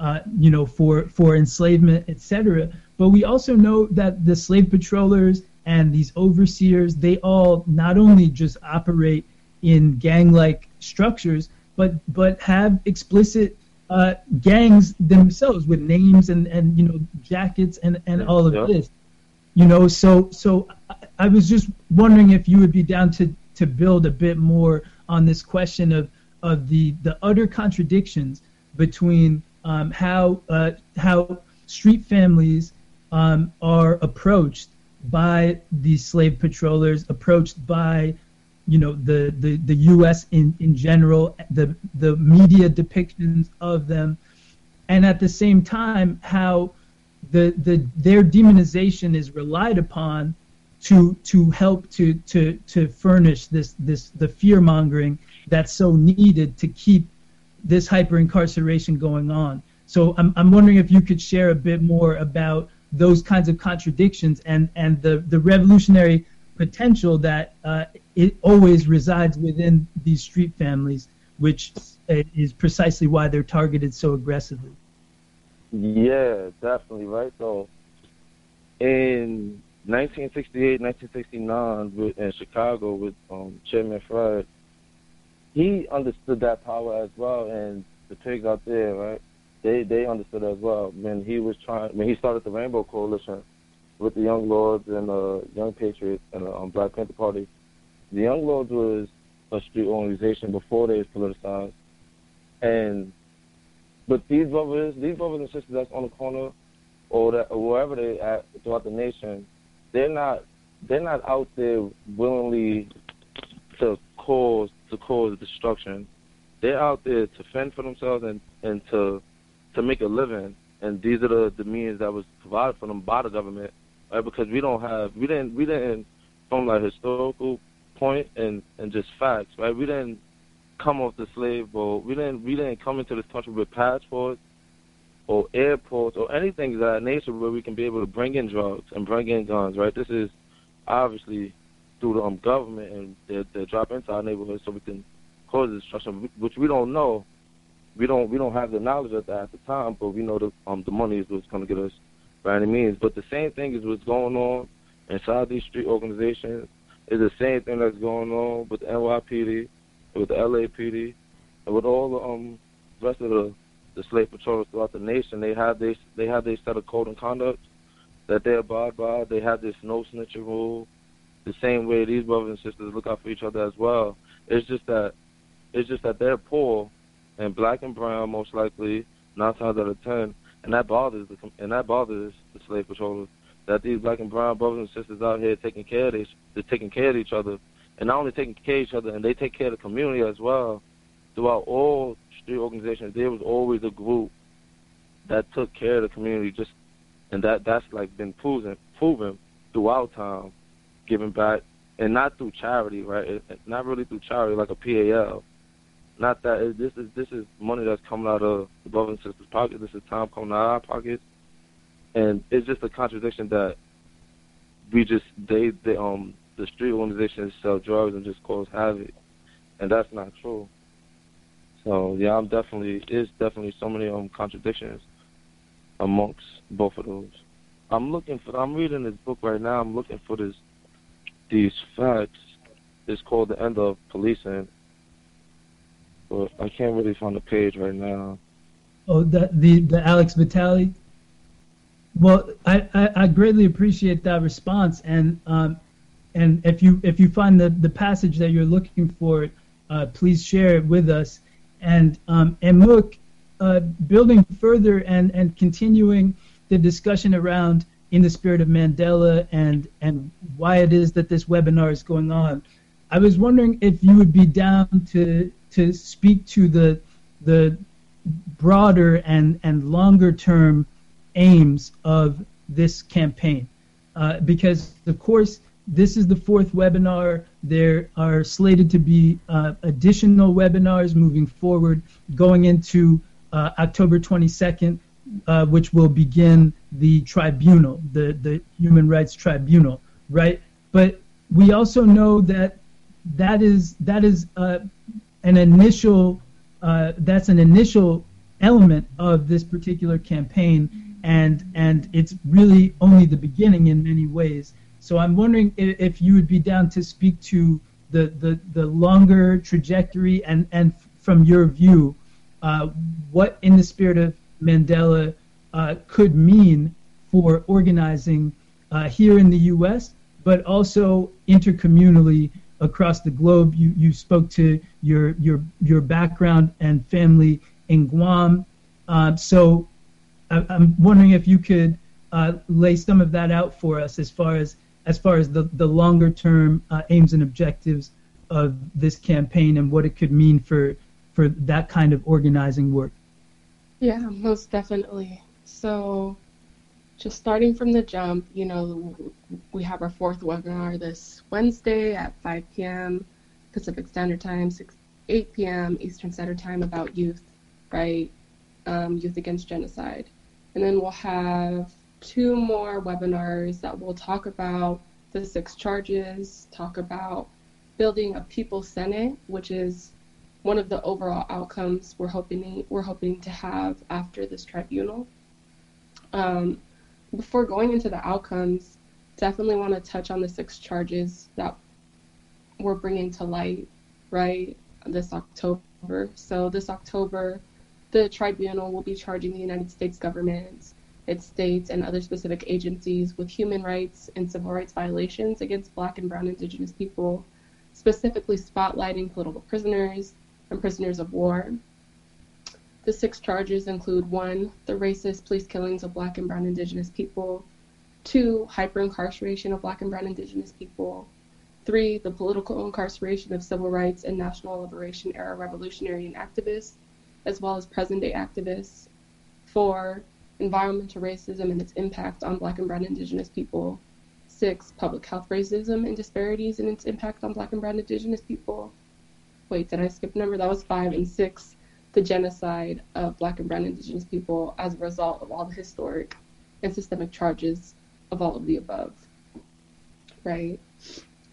uh, you know, for for enslavement, etc. But we also know that the slave patrollers and these overseers, they all not only just operate in gang-like structures, but but have explicit uh, gangs themselves with names and, and you know jackets and, and all of this. You know, so so I, I was just wondering if you would be down to to build a bit more on this question of of the the utter contradictions between um, how uh, how street families um, are approached by these slave patrollers, approached by you know the, the, the U.S. in, in general, the the media depictions of them, and at the same time how the the their demonization is relied upon to to help to to to furnish this this the fear mongering that's so needed to keep this hyper incarceration going on. So I'm I'm wondering if you could share a bit more about those kinds of contradictions and and the the revolutionary potential that uh, it always resides within these street families, which is precisely why they're targeted so aggressively. Yeah, definitely right. So, in 1968, 1969, in Chicago with um, Chairman Fred, he understood that power as well, and the pigs out there, right? They they understood as well. When he was trying, when he started the Rainbow Coalition with the Young Lords and the Young Patriots and the um, Black Panther Party, the Young Lords was a street organization before they was politicized. And but these brothers, these brothers and sisters that's on the corner or that or wherever they at throughout the nation, they're not they're not out there willingly to cause to cause destruction. They're out there to fend for themselves and, and to to make a living. And these are the, the means that was provided for them by the government. Right? Because we don't have we didn't we didn't from like historical point and and just facts, right? We didn't come off the slave boat. We didn't we didn't come into this country with passports or airports or anything of that nature where we can be able to bring in drugs and bring in guns, right? This is obviously through the um, government and they they drop into our neighborhood so we can cause destruction, which we don't know. We don't we don't have the knowledge of that at the time, but we know the um the money is what's going to get us by any means. But the same thing is what's going on inside these street organizations is the same thing that's going on with the NYPD, with the LAPD, and with all the um rest of the the slave patrols throughout the nation. They have they they have their set of code and conduct that they abide by. They have this no snitching rule. The same way these brothers and sisters look out for each other as well. It's just that it's just that they're poor and black and brown most likely nine times out of ten, and that bothers the and that bothers the slave patrollers that these black and brown brothers and sisters out here taking care of this, they're taking care of each other, and not only taking care of each other, and they take care of the community as well. Throughout all street organizations, there was always a group that took care of the community, just and that that's like been proven proven throughout time, giving back, and not through charity, right? It, not really through charity like a PAL. Not that this is this is money that's coming out of the brothers and sisters' pockets. This is time coming out of our pockets and it's just a contradiction that we just they they um the street organizations sell drugs and just cause havoc, and that's not true. So yeah, I'm definitely it's definitely so many um contradictions amongst both of those. I'm looking for I'm reading this book right now. I'm looking for this these facts. It's called The End of Policing. But I can't really find the page right now. Oh, the the, the Alex Vitale. Well, I, I, I, greatly appreciate that response, and um, and if you if you find the, the passage that you're looking for, uh, please share it with us. And um, and look, uh, building further and and continuing the discussion around in the spirit of Mandela and and why it is that this webinar is going on. I was wondering if you would be down to to speak to the the broader and and longer term aims of this campaign. Uh, because, of course, this is the fourth webinar. There are slated to be uh, additional webinars moving forward, going into uh, October 22nd, uh, which will begin the tribunal, the, the Human Rights Tribunal, right? But we also know that that is that is uh, an initial uh, that's an initial element of this particular campaign, and and it's really only the beginning in many ways. So I'm wondering if, you would be down to speak to the the, the longer trajectory and and from your view, uh, what in the spirit of Mandela uh, could mean for organizing uh, here in the U.S., but also intercommunally across the globe. You you spoke to your your your background and family in Guam, uh, so I, am wondering if you could uh, lay some of that out for us as far as as far as the the longer term uh, aims and objectives of this campaign and what it could mean for for that kind of organizing work. Yeah, most definitely. So just starting from the jump, you know, we have our fourth webinar this Wednesday at 5 p.m. Pacific Standard Time, 6, 8 p.m. Eastern Standard Time about youth, right? Um, youth against genocide. And then we'll have two more webinars that will talk about the six charges, talk about building a people senate, which is one of the overall outcomes we're hoping we're hoping to have after this tribunal. Um, before going into the outcomes, definitely want to touch on the six charges that we're bringing to light, right, this October. So, this October, the tribunal will be charging the United States government, its states, and other specific agencies with human rights and civil rights violations against Black and Brown Indigenous people, specifically spotlighting political prisoners and prisoners of war. The six charges include one, the racist police killings of black and brown indigenous people, two, hyperincarceration of black and brown indigenous people, three, the political incarceration of civil rights and national liberation era revolutionary and activists, as well as present day activists, four, environmental racism and its impact on black and brown indigenous people, six, public health racism and disparities and its impact on black and brown indigenous people. Wait, did I skip number? That was five, and six, the genocide of black and brown indigenous people as a result of all the historic and systemic charges of all of the above. Right?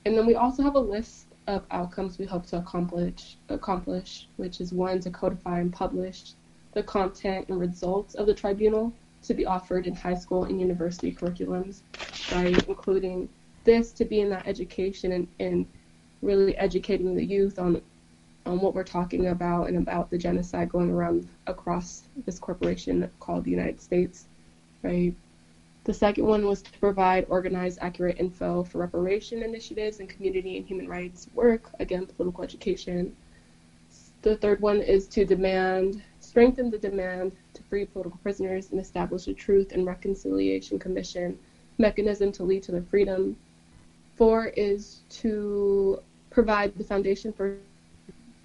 And then we also have a list of outcomes we hope to accomplish accomplish, which is one to codify and publish the content and results of the tribunal to be offered in high school and university curriculums, right? Including this to be in that education and, and really educating the youth on on what we're talking about and about the genocide going around across this corporation called the United States, right? The second one was to provide organized, accurate info for reparation initiatives and community and human rights work, again, political education. The third one is to demand, strengthen the demand to free political prisoners and establish a Truth and Reconciliation Commission mechanism to lead to their freedom. Four is to provide the foundation for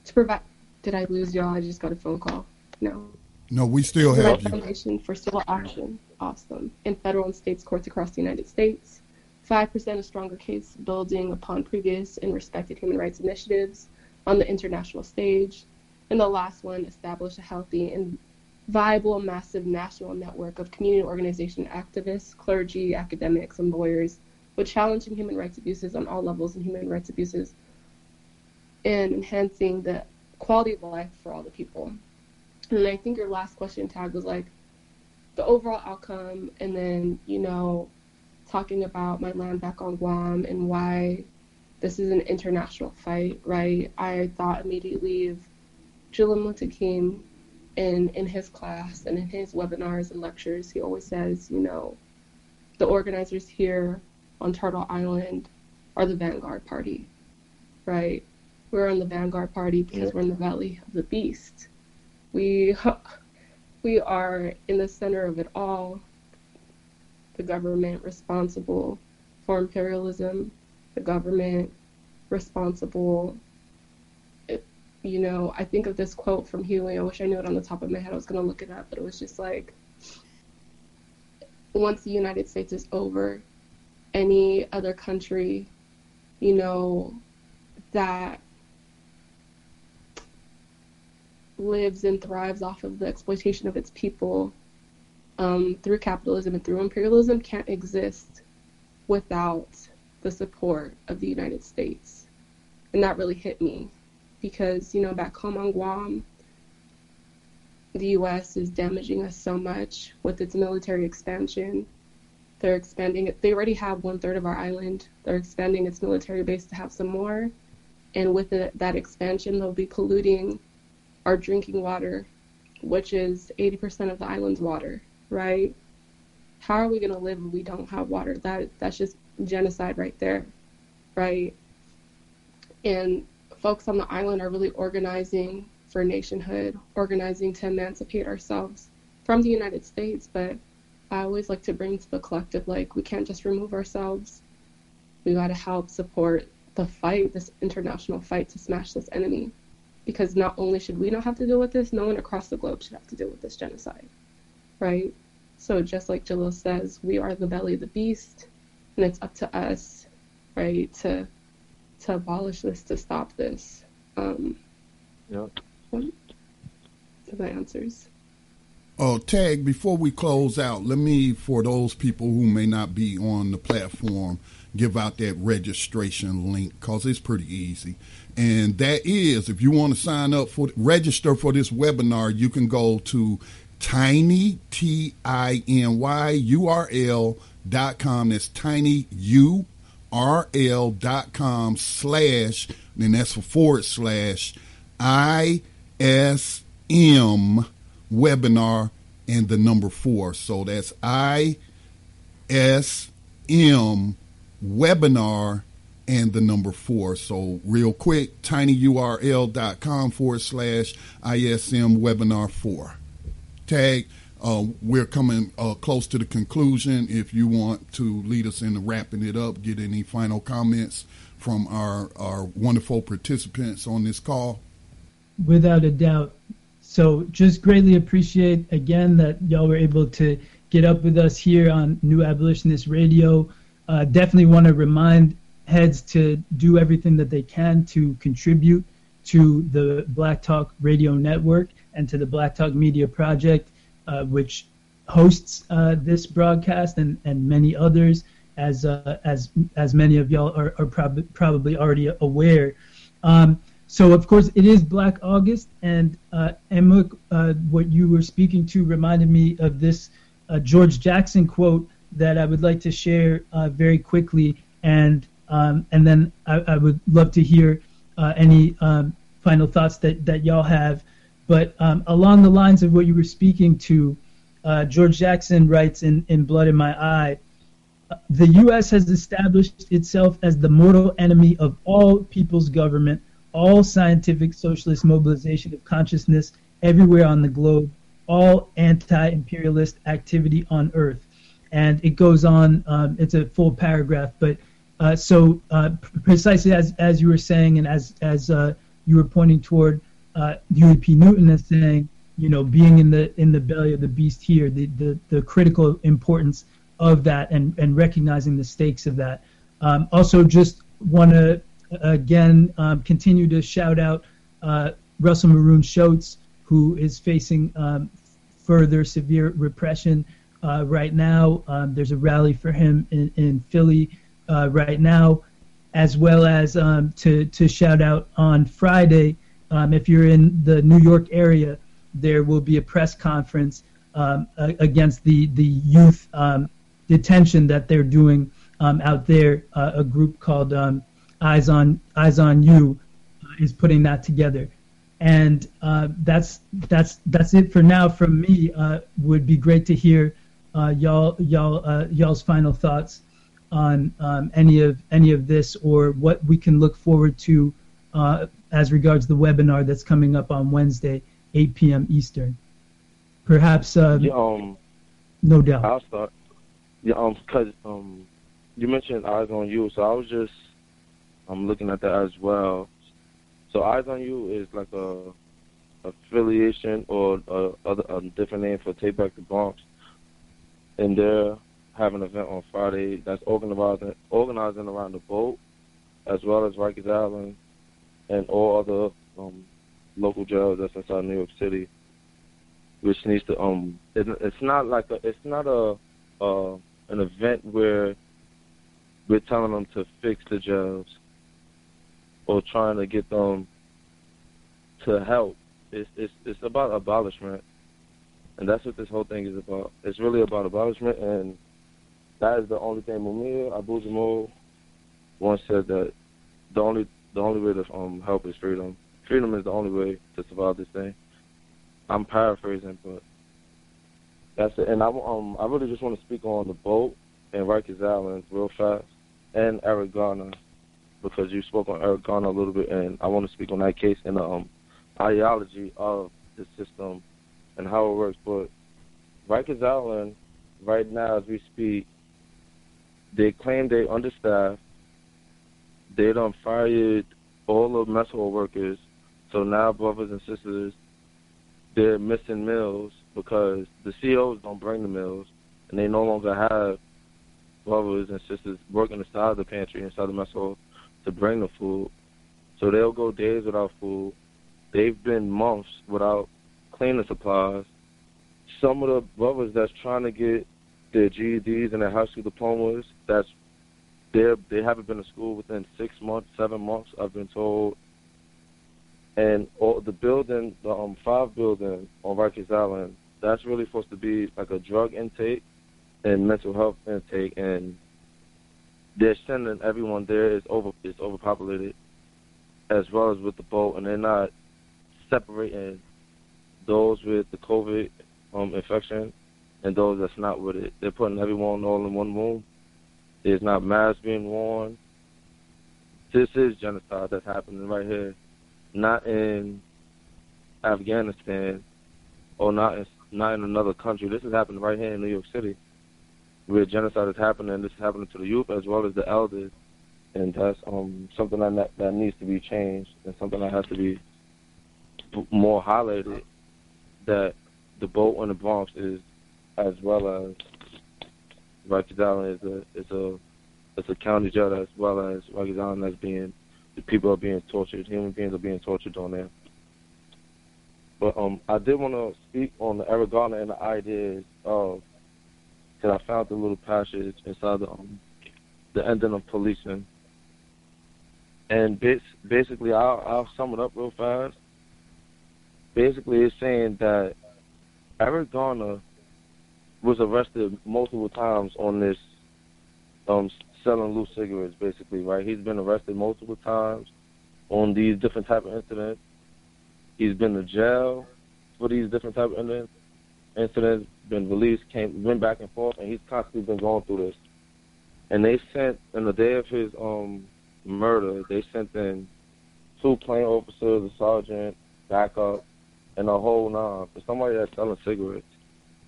to provide. Did I lose y'all? I just got a phone call. No. No, we still have you. Foundation for Civil Action, awesome, in federal and states courts across the United States. 5% of stronger case building upon previous and respected human rights initiatives on the international stage. And the last one, establish a healthy and viable, massive national network of community organization activists, clergy, academics, and lawyers with challenging human rights abuses on all levels and human rights abuses and enhancing the quality of life for all the people. And I think your last question tag was like the overall outcome, and then you know talking about my land back on Guam and why this is an international fight, right? I thought immediately of Jalil Muntaqim in in his class and in his webinars and lectures. He always says, you know, the organizers here on Turtle Island are the vanguard party, right? We're in the vanguard party because yeah. we're in the valley of the beast. We we are in the center of it all. The government responsible for imperialism, the government responsible. It, you know, I think of this quote from Huey. I wish I knew it on the top of my head. I was gonna look it up, but it was just like, once the United States is over, any other country, you know, that lives and thrives off of the exploitation of its people um, through capitalism and through imperialism can't exist without the support of the United States, And that really hit me because, you know, back home on Guam, the U.S. is damaging us so much with its military expansion. They're expanding it. They already have one third of our island. They're expanding its military base to have some more. And with it, that expansion, they'll be polluting our drinking water, which is 80% of the island's water, right? How are we going to live if we don't have water? That that's just genocide right there, right? And folks on the island are really organizing for nationhood, organizing to emancipate ourselves from the United States. But I always like to bring to the collective, like, we can't just remove ourselves. We got to help support the fight, this international fight to smash this enemy. Because not only should we not have to deal with this, no one across the globe should have to deal with this genocide, right? So just like Jalil says, we are the belly of the beast, and it's up to us, right, to to abolish this, to stop this. Um, Yep. my answers. Oh, Tag, before we close out, let me, for those people who may not be on the platform, give out that registration link because it's pretty easy. And that is, if you want to sign up for, register for this webinar, you can go to tiny, T I N Y U R L dot com. That's tiny, U R L dot com slash, and that's for forward slash I S M webinar and the number four. So that's I S M webinar and the number four. So real quick, tinyurl.com forward slash ISM webinar four. Tag, uh, we're coming uh, close to the conclusion. If you want to lead us into wrapping it up, get any final comments from our, our wonderful participants on this call. Without a doubt. So just greatly appreciate again that y'all were able to get up with us here on New Abolitionist Radio. Uh, definitely want to remind heads to do everything that they can to contribute to the Black Talk Radio Network and to the Black Talk Media Project, uh, which hosts uh, this broadcast and, and many others, as uh, as as many of y'all are, are prob- probably already aware. Um, so of course it is Black August, and uh, uh, what you were speaking to reminded me of this uh, George Jackson quote that I would like to share uh, very quickly, and um, and then I, I, would love to hear uh, any um, final thoughts that that y'all have. But um, along the lines of what you were speaking to, uh, George Jackson writes in in Blood in My Eye. The U.S. has established itself as the mortal enemy of all people's government all scientific socialist mobilization of consciousness everywhere on the globe, all anti-imperialist activity on Earth. And it goes on. Um, it's a full paragraph, but uh, so uh, precisely as as you were saying, and as as uh, you were pointing toward uh, Huey P. Newton as saying, you know, being in the in the belly of the beast here, the the, the critical importance of that, and and recognizing the stakes of that. Um, also, just want to again, um, continue to shout out uh, Russell Maroon Shoatz, who is facing um, further severe repression uh, right now. Um, there's a rally for him in, in Philly uh, right now, as well as um, to, to shout out on Friday. Um, if you're in the New York area, there will be a press conference um, against the, the youth detention that they're doing out there, uh, a group called Eyes on Eyes on You uh, is putting that together, and uh, that's that's that's it for now from me. Uh, would be great to hear uh, y'all y'all uh, y'all's final thoughts on um, any of any of this or what we can look forward to uh, as regards the webinar that's coming up on Wednesday, 8 p.m. Eastern. Perhaps. yeah, um, no doubt. I'll start. Yeah, um, cause um, you mentioned eyes on you, so I was just I'm looking at that as well. So Eyes on You is like a affiliation or a, other, a different name for Take Back the Bronx, and they're having an event on Friday that's organizing organizing around the boat, as well as Rikers Island, and all other um, local jails that's inside New York City, which needs to um it, it's not like a it's not a uh, an event where we're telling them to fix the jails or trying to get them to help. It's it's it's about abolishment, and that's what this whole thing is about. It's really about abolishment, and that is the only thing. Mumia Abu Jamal once said that the only the only way to um help is freedom. Freedom is the only way to survive this thing. I'm paraphrasing, but that's it. And I um I really just want to speak on the boat and Rikers Island real fast, and Eric Garner because you spoke on Eric Garner a little bit, and I want to speak on that case and the um, ideology of the system and how it works. But Rikers Island, right now as we speak, they claim they understaffed. They done fired all the mess hall workers. So now, brothers and sisters, they're missing meals because the CEOs don't bring the meals, and they no longer have brothers and sisters working inside the pantry, inside the mess hall to bring the food. So they'll go days without food. They've been months without cleaning supplies. Some of the brothers that's trying to get their GEDs and their high school diplomas, that's they they haven't been to school within six months, seven months. I've been told. And all, the building, the um five building on Rikers Island, that's really supposed to be like a drug intake and mental health intake, and they're sending everyone there is over is overpopulated, as well as with the boat, and they're not separating those with the COVID um, infection and those that's not with it. They're putting everyone all in one room. There's not masks being worn. This is genocide that's happening right here, not in Afghanistan or not in, not in another country. This is happening right here in New York City where genocide is happening. This is happening to the youth as well as the elders, and that's um, something that that needs to be changed and something that has to be more highlighted. That the boat in the Bronx is as well as Rikers Island is a is a it's a county jail as well as Rikers Island as being the people are being tortured, human beings are being tortured on there. But um, I did want to speak on the Garner and the ideas of because I found the little passage inside the um, the ending of policing. And basically, I'll, I'll sum it up real fast. Basically, it's saying that Eric Garner was arrested multiple times on this um, selling loose cigarettes, basically, right? He's been arrested multiple times on these different type of incidents. He's been to jail for these different type of incidents incidents, been released, came went back and forth, and he's constantly been going through this. And they sent in the day of his um murder, they sent in two plain officers, a sergeant, backup, and a whole nine for somebody that's selling cigarettes.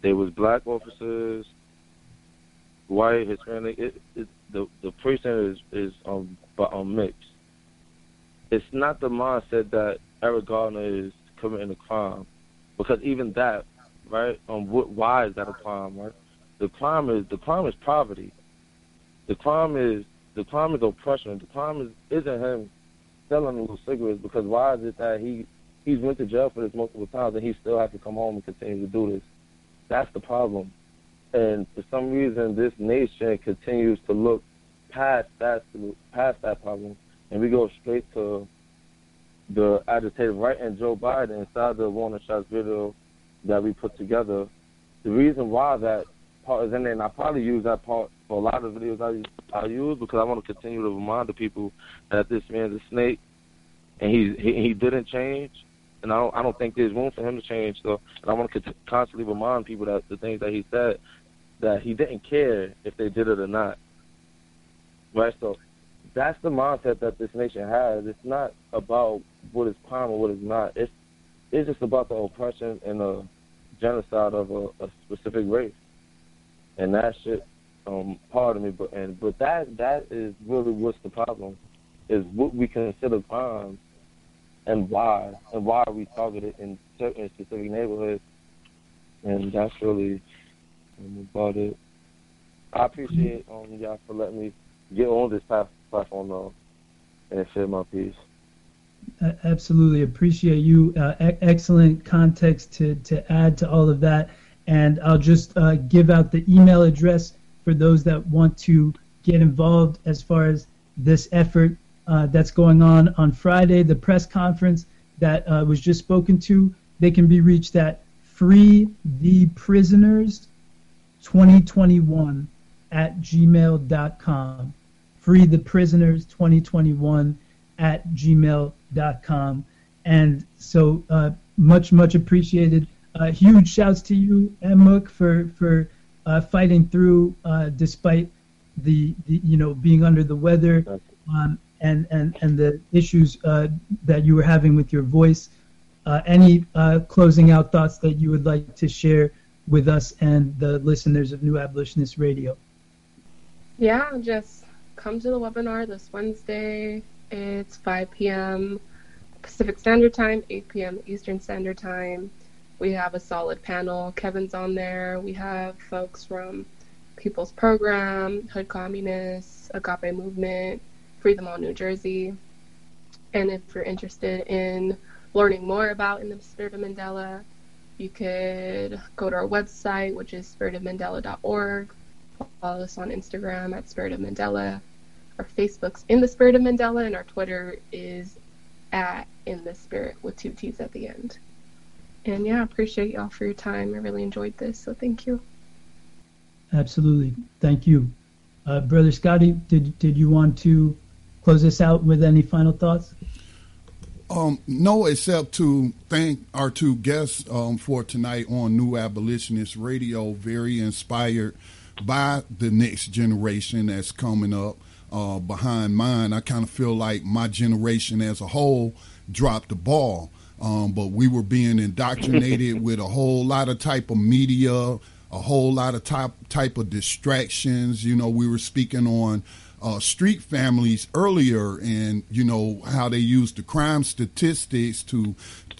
There was black officers, white, Hispanic. It, it, the the precinct is is um but um mixed. It's not the mindset that Eric Garner is committing a crime, because even that right? Um, what, why is that a crime, right? The crime is the crime is poverty. The crime is the crime is oppression. The crime is isn't him selling little cigarettes because why is it that he he's went to jail for this multiple times and he still has to come home and continue to do this? That's the problem. And for some reason, this nation continues to look past that past that problem, and we go straight to the agitated right and Joe Biden inside the Warner Shots video that we put together. The reason why that part is in there, and I probably use that part for a lot of videos I I use because I want to continue to remind the people that this man's a snake, and he he, he didn't change, and I don't I don't think there's room for him to change. So, and I want to constantly remind people that the things that he said, that he didn't care if they did it or not. Right. So that's the mindset that this nation has. It's not about what is crime or what is not. It's it's just about the oppression and the genocide of a, a specific race, and that shit. Um, pardon me, but and but that that is really what's the problem, is what we consider crimes, and why, and why are we targeted in certain specific neighborhoods, and that's really um, about it. I appreciate um, y'all for letting me get on this platform though, and share my piece absolutely appreciate you. Uh, e- excellent context to, to add to all of that. And I'll just uh, give out the email address for those that want to get involved as far as this effort. Uh, that's going on on Friday, the press conference that uh, was just spoken to, they can be reached at free the prisoners 2021 at gmail.com. Free the prisoners 2021 at gmail.com. And so uh, much, much appreciated. Uh, huge shouts to you, Emuk, for, for uh, fighting through uh, despite the, the, you know, being under the weather um, and, and, and the issues uh, that you were having with your voice. Uh, any closing out thoughts that you would like to share with us and the listeners of New Abolitionist Radio? Yeah, just come to the webinar this Wednesday. It's 5 p.m. Pacific Standard Time, 8 p.m. Eastern Standard Time. We have a solid panel. Kevin's on there. We have folks from People's Program, Hood Communists, Agape Movement, Free Them All New Jersey. And if you're interested in learning more about In the Spirit of Mandela, you could go to our website, which is spiritofmandela.org. Follow us on Instagram at Spirit of Mandela. Our Facebook's In the Spirit of Mandela, and our Twitter is at In the Spirit with two T's at the end. And yeah, I appreciate y'all for your time. I really enjoyed this, so thank you. Absolutely, thank you, uh, brother Scotty. Did did you want to close this out with any final thoughts? Um, no, except to thank our two guests um, for tonight on New Abolitionist Radio. Very inspired by the next generation that's coming up uh, behind mine. I kind of feel like my generation as a whole dropped the ball. Um, but we were being indoctrinated with a whole lot of type of media, a whole lot of type type of distractions. You know, we were speaking on uh, street families earlier and you know how they used the crime statistics to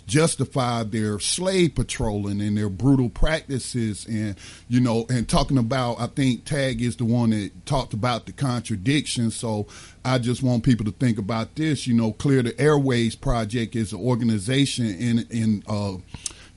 justify their slave patrolling and their brutal practices and you know and talking about i think tag is the one that talked about the contradiction. So i just want people to think about this. You know clear the airways project is an organization in in uh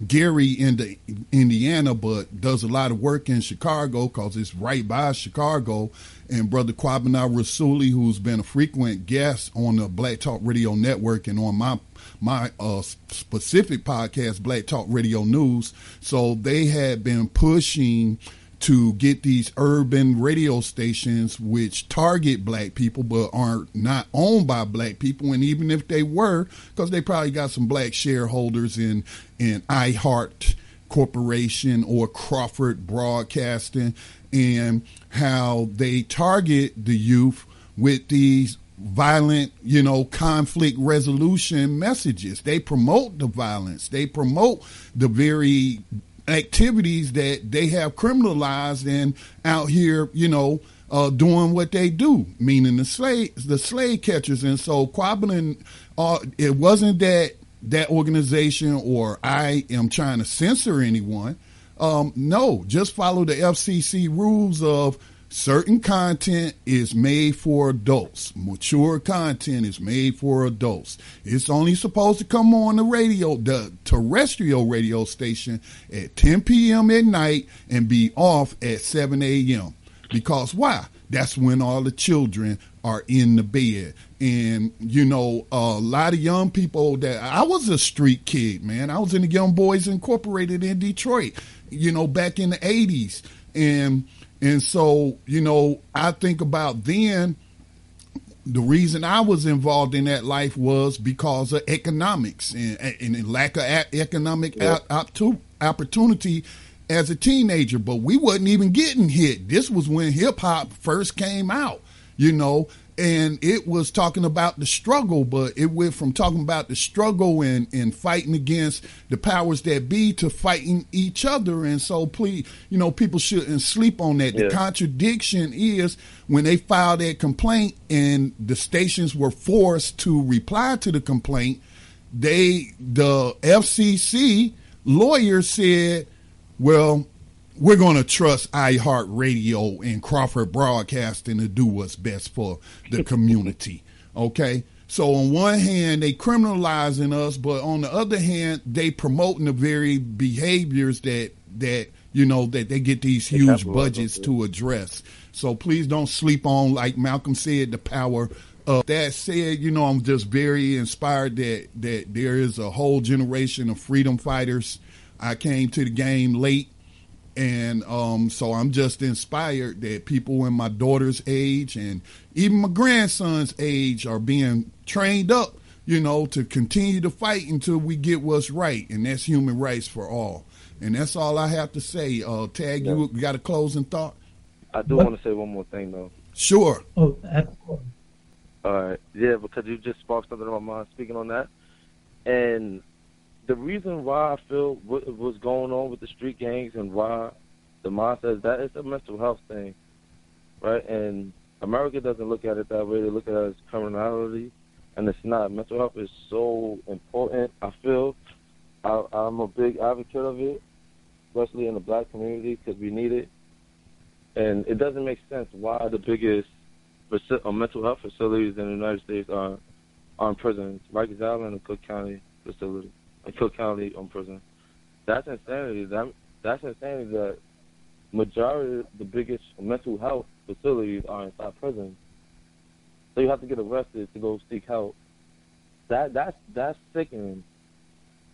Gary in the Indiana, but does a lot of work in Chicago because it's right by Chicago. And Brother Kwabena Rasuli, who's been a frequent guest on the Black Talk Radio Network and on my my uh, specific podcast, Black Talk Radio News. So they had been pushing to get these urban radio stations which target black people but aren't not owned by black people and even if they were because they probably got some black shareholders in in iHeart Corporation or Crawford Broadcasting and how they target the youth with these violent, you know, conflict resolution messages. They promote the violence. They promote the very activities that they have criminalized and out here, you know, uh, doing what they do, meaning the slave the slave catchers. And so Kwabena, uh, it wasn't that that organization or I am trying to censor anyone. Um, no, just follow the FCC rules of certain content is made for adults. Mature content is made for adults. It's only supposed to come on the radio, the terrestrial radio station at 10 p.m. at night and be off at 7 a.m. Because why? That's when all the children are in the bed. And, you know, a lot of young people that I was a street kid, man. I was in the Young Boys Incorporated in Detroit, you know, back in the 80s. And, and so, you know, I think about then the reason I was involved in that life was because of economics and, and lack of economic yeah. opportunity as a teenager. But we wasn't even getting hit. This was when hip hop first came out, you know, and it was talking about the struggle, but it went from talking about the struggle and, and fighting against the powers that be to fighting each other. And so, please, you know, people shouldn't sleep on that. Yeah. The contradiction is when they filed that complaint and the stations were forced to reply to the complaint, they, the FCC lawyer said, well, we're going to trust iHeartRadio and Crawford Broadcasting to do what's best for the community. Okay. So on one hand, they criminalizing us, but on the other hand, they promoting the very behaviors that that you know that they get these huge budgets to address. So please don't sleep on, like Malcolm said, the power Uh, that said, you know, I'm just very inspired that that there is a whole generation of freedom fighters. I came to the game late, and um, so I'm just inspired that people in my daughter's age and even my grandson's age are being trained up, you know, to continue to fight until we get what's right, and that's human rights for all. And that's all I have to say. Uh, Tag, yeah. you got a closing thought? I do want to say one more thing, though. Sure. Oh, absolutely. All right. Yeah, because you just sparked something in my mind speaking on that. And the reason why I feel what was going on with the street gangs and why the mindset is that it's a mental health thing, right? And America doesn't look at it that way. They look at it as criminality, and it's not. Mental health is so important. I feel I, I'm a big advocate of it, especially in the black community because we need it. And it doesn't make sense why the biggest uh, mental health facilities in the United States are in prisons. Rikers Island and Cook County facility, Cook County on prison. That's insanity. That that's insanity. That majority of the biggest mental health facilities are inside prisons. So you have to get arrested to go seek help. That that's that's sickening.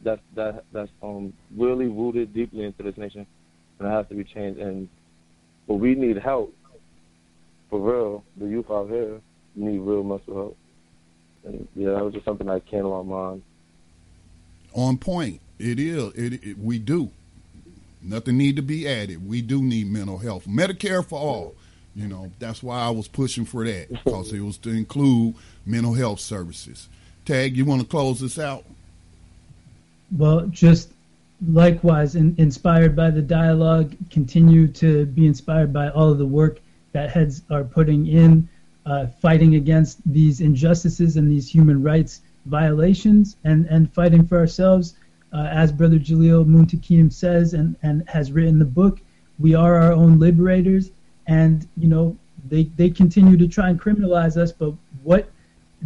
That's that that's um really rooted deeply into this nation, and it has to be changed. And but we need help for real. The youth out here need real mental help. And yeah, that was just something that came my mind. On point. It is. It, it, we do. Nothing need to be added. We do need mental health. Medicare for all. You know, that's why I was pushing for that because it was to include mental health services. Tag, you want to close this out? Well, just likewise, in, inspired by the dialogue, continue to be inspired by all of the work that heads are putting in uh, fighting against these injustices and these human rights violations and, and fighting for ourselves. Uh, as Brother Jalil Muntaqim says and, and has written the book, we are our own liberators. And, you know, they, they continue to try and criminalize us, but what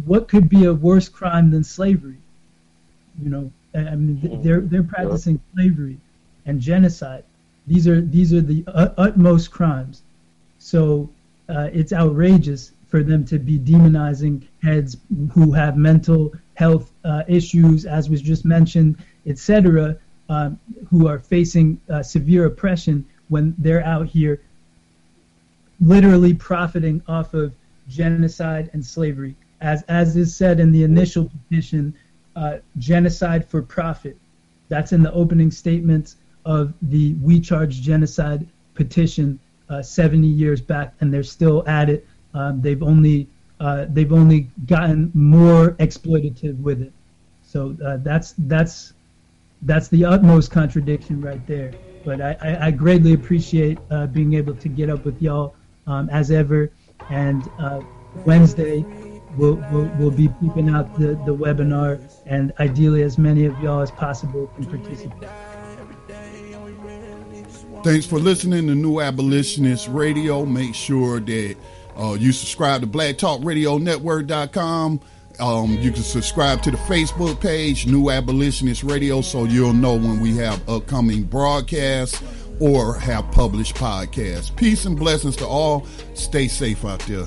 what could be a worse crime than slavery? You know, I mean, they're they're practicing slavery and genocide. These are these are the utmost crimes. So uh, it's outrageous for them to be demonizing heads who have mental health uh, issues, as was just mentioned, etc., um, who are facing uh, severe oppression when they're out here literally profiting off of genocide and slavery. As, as is said in the initial petition, uh, genocide for profit. That's in the opening statements of the We Charge Genocide petition uh, 70 years back, and they're still at it. Um, they've only uh, they've only gotten more exploitative with it. So uh, that's that's that's the utmost contradiction right there. But I, I, I greatly appreciate uh, being able to get up with y'all um, as ever. And uh, Wednesday, we'll, we'll, we'll be keeping out the, the webinar, and ideally, as many of y'all as possible can participate. Thanks for listening to New Abolitionist Radio. Make sure that uh, you subscribe to blacktalkradionetwork.com. Um, you can subscribe to the Facebook page, New Abolitionist Radio, so you'll know when we have upcoming broadcasts or have published podcasts. Peace and blessings to all. Stay safe out there.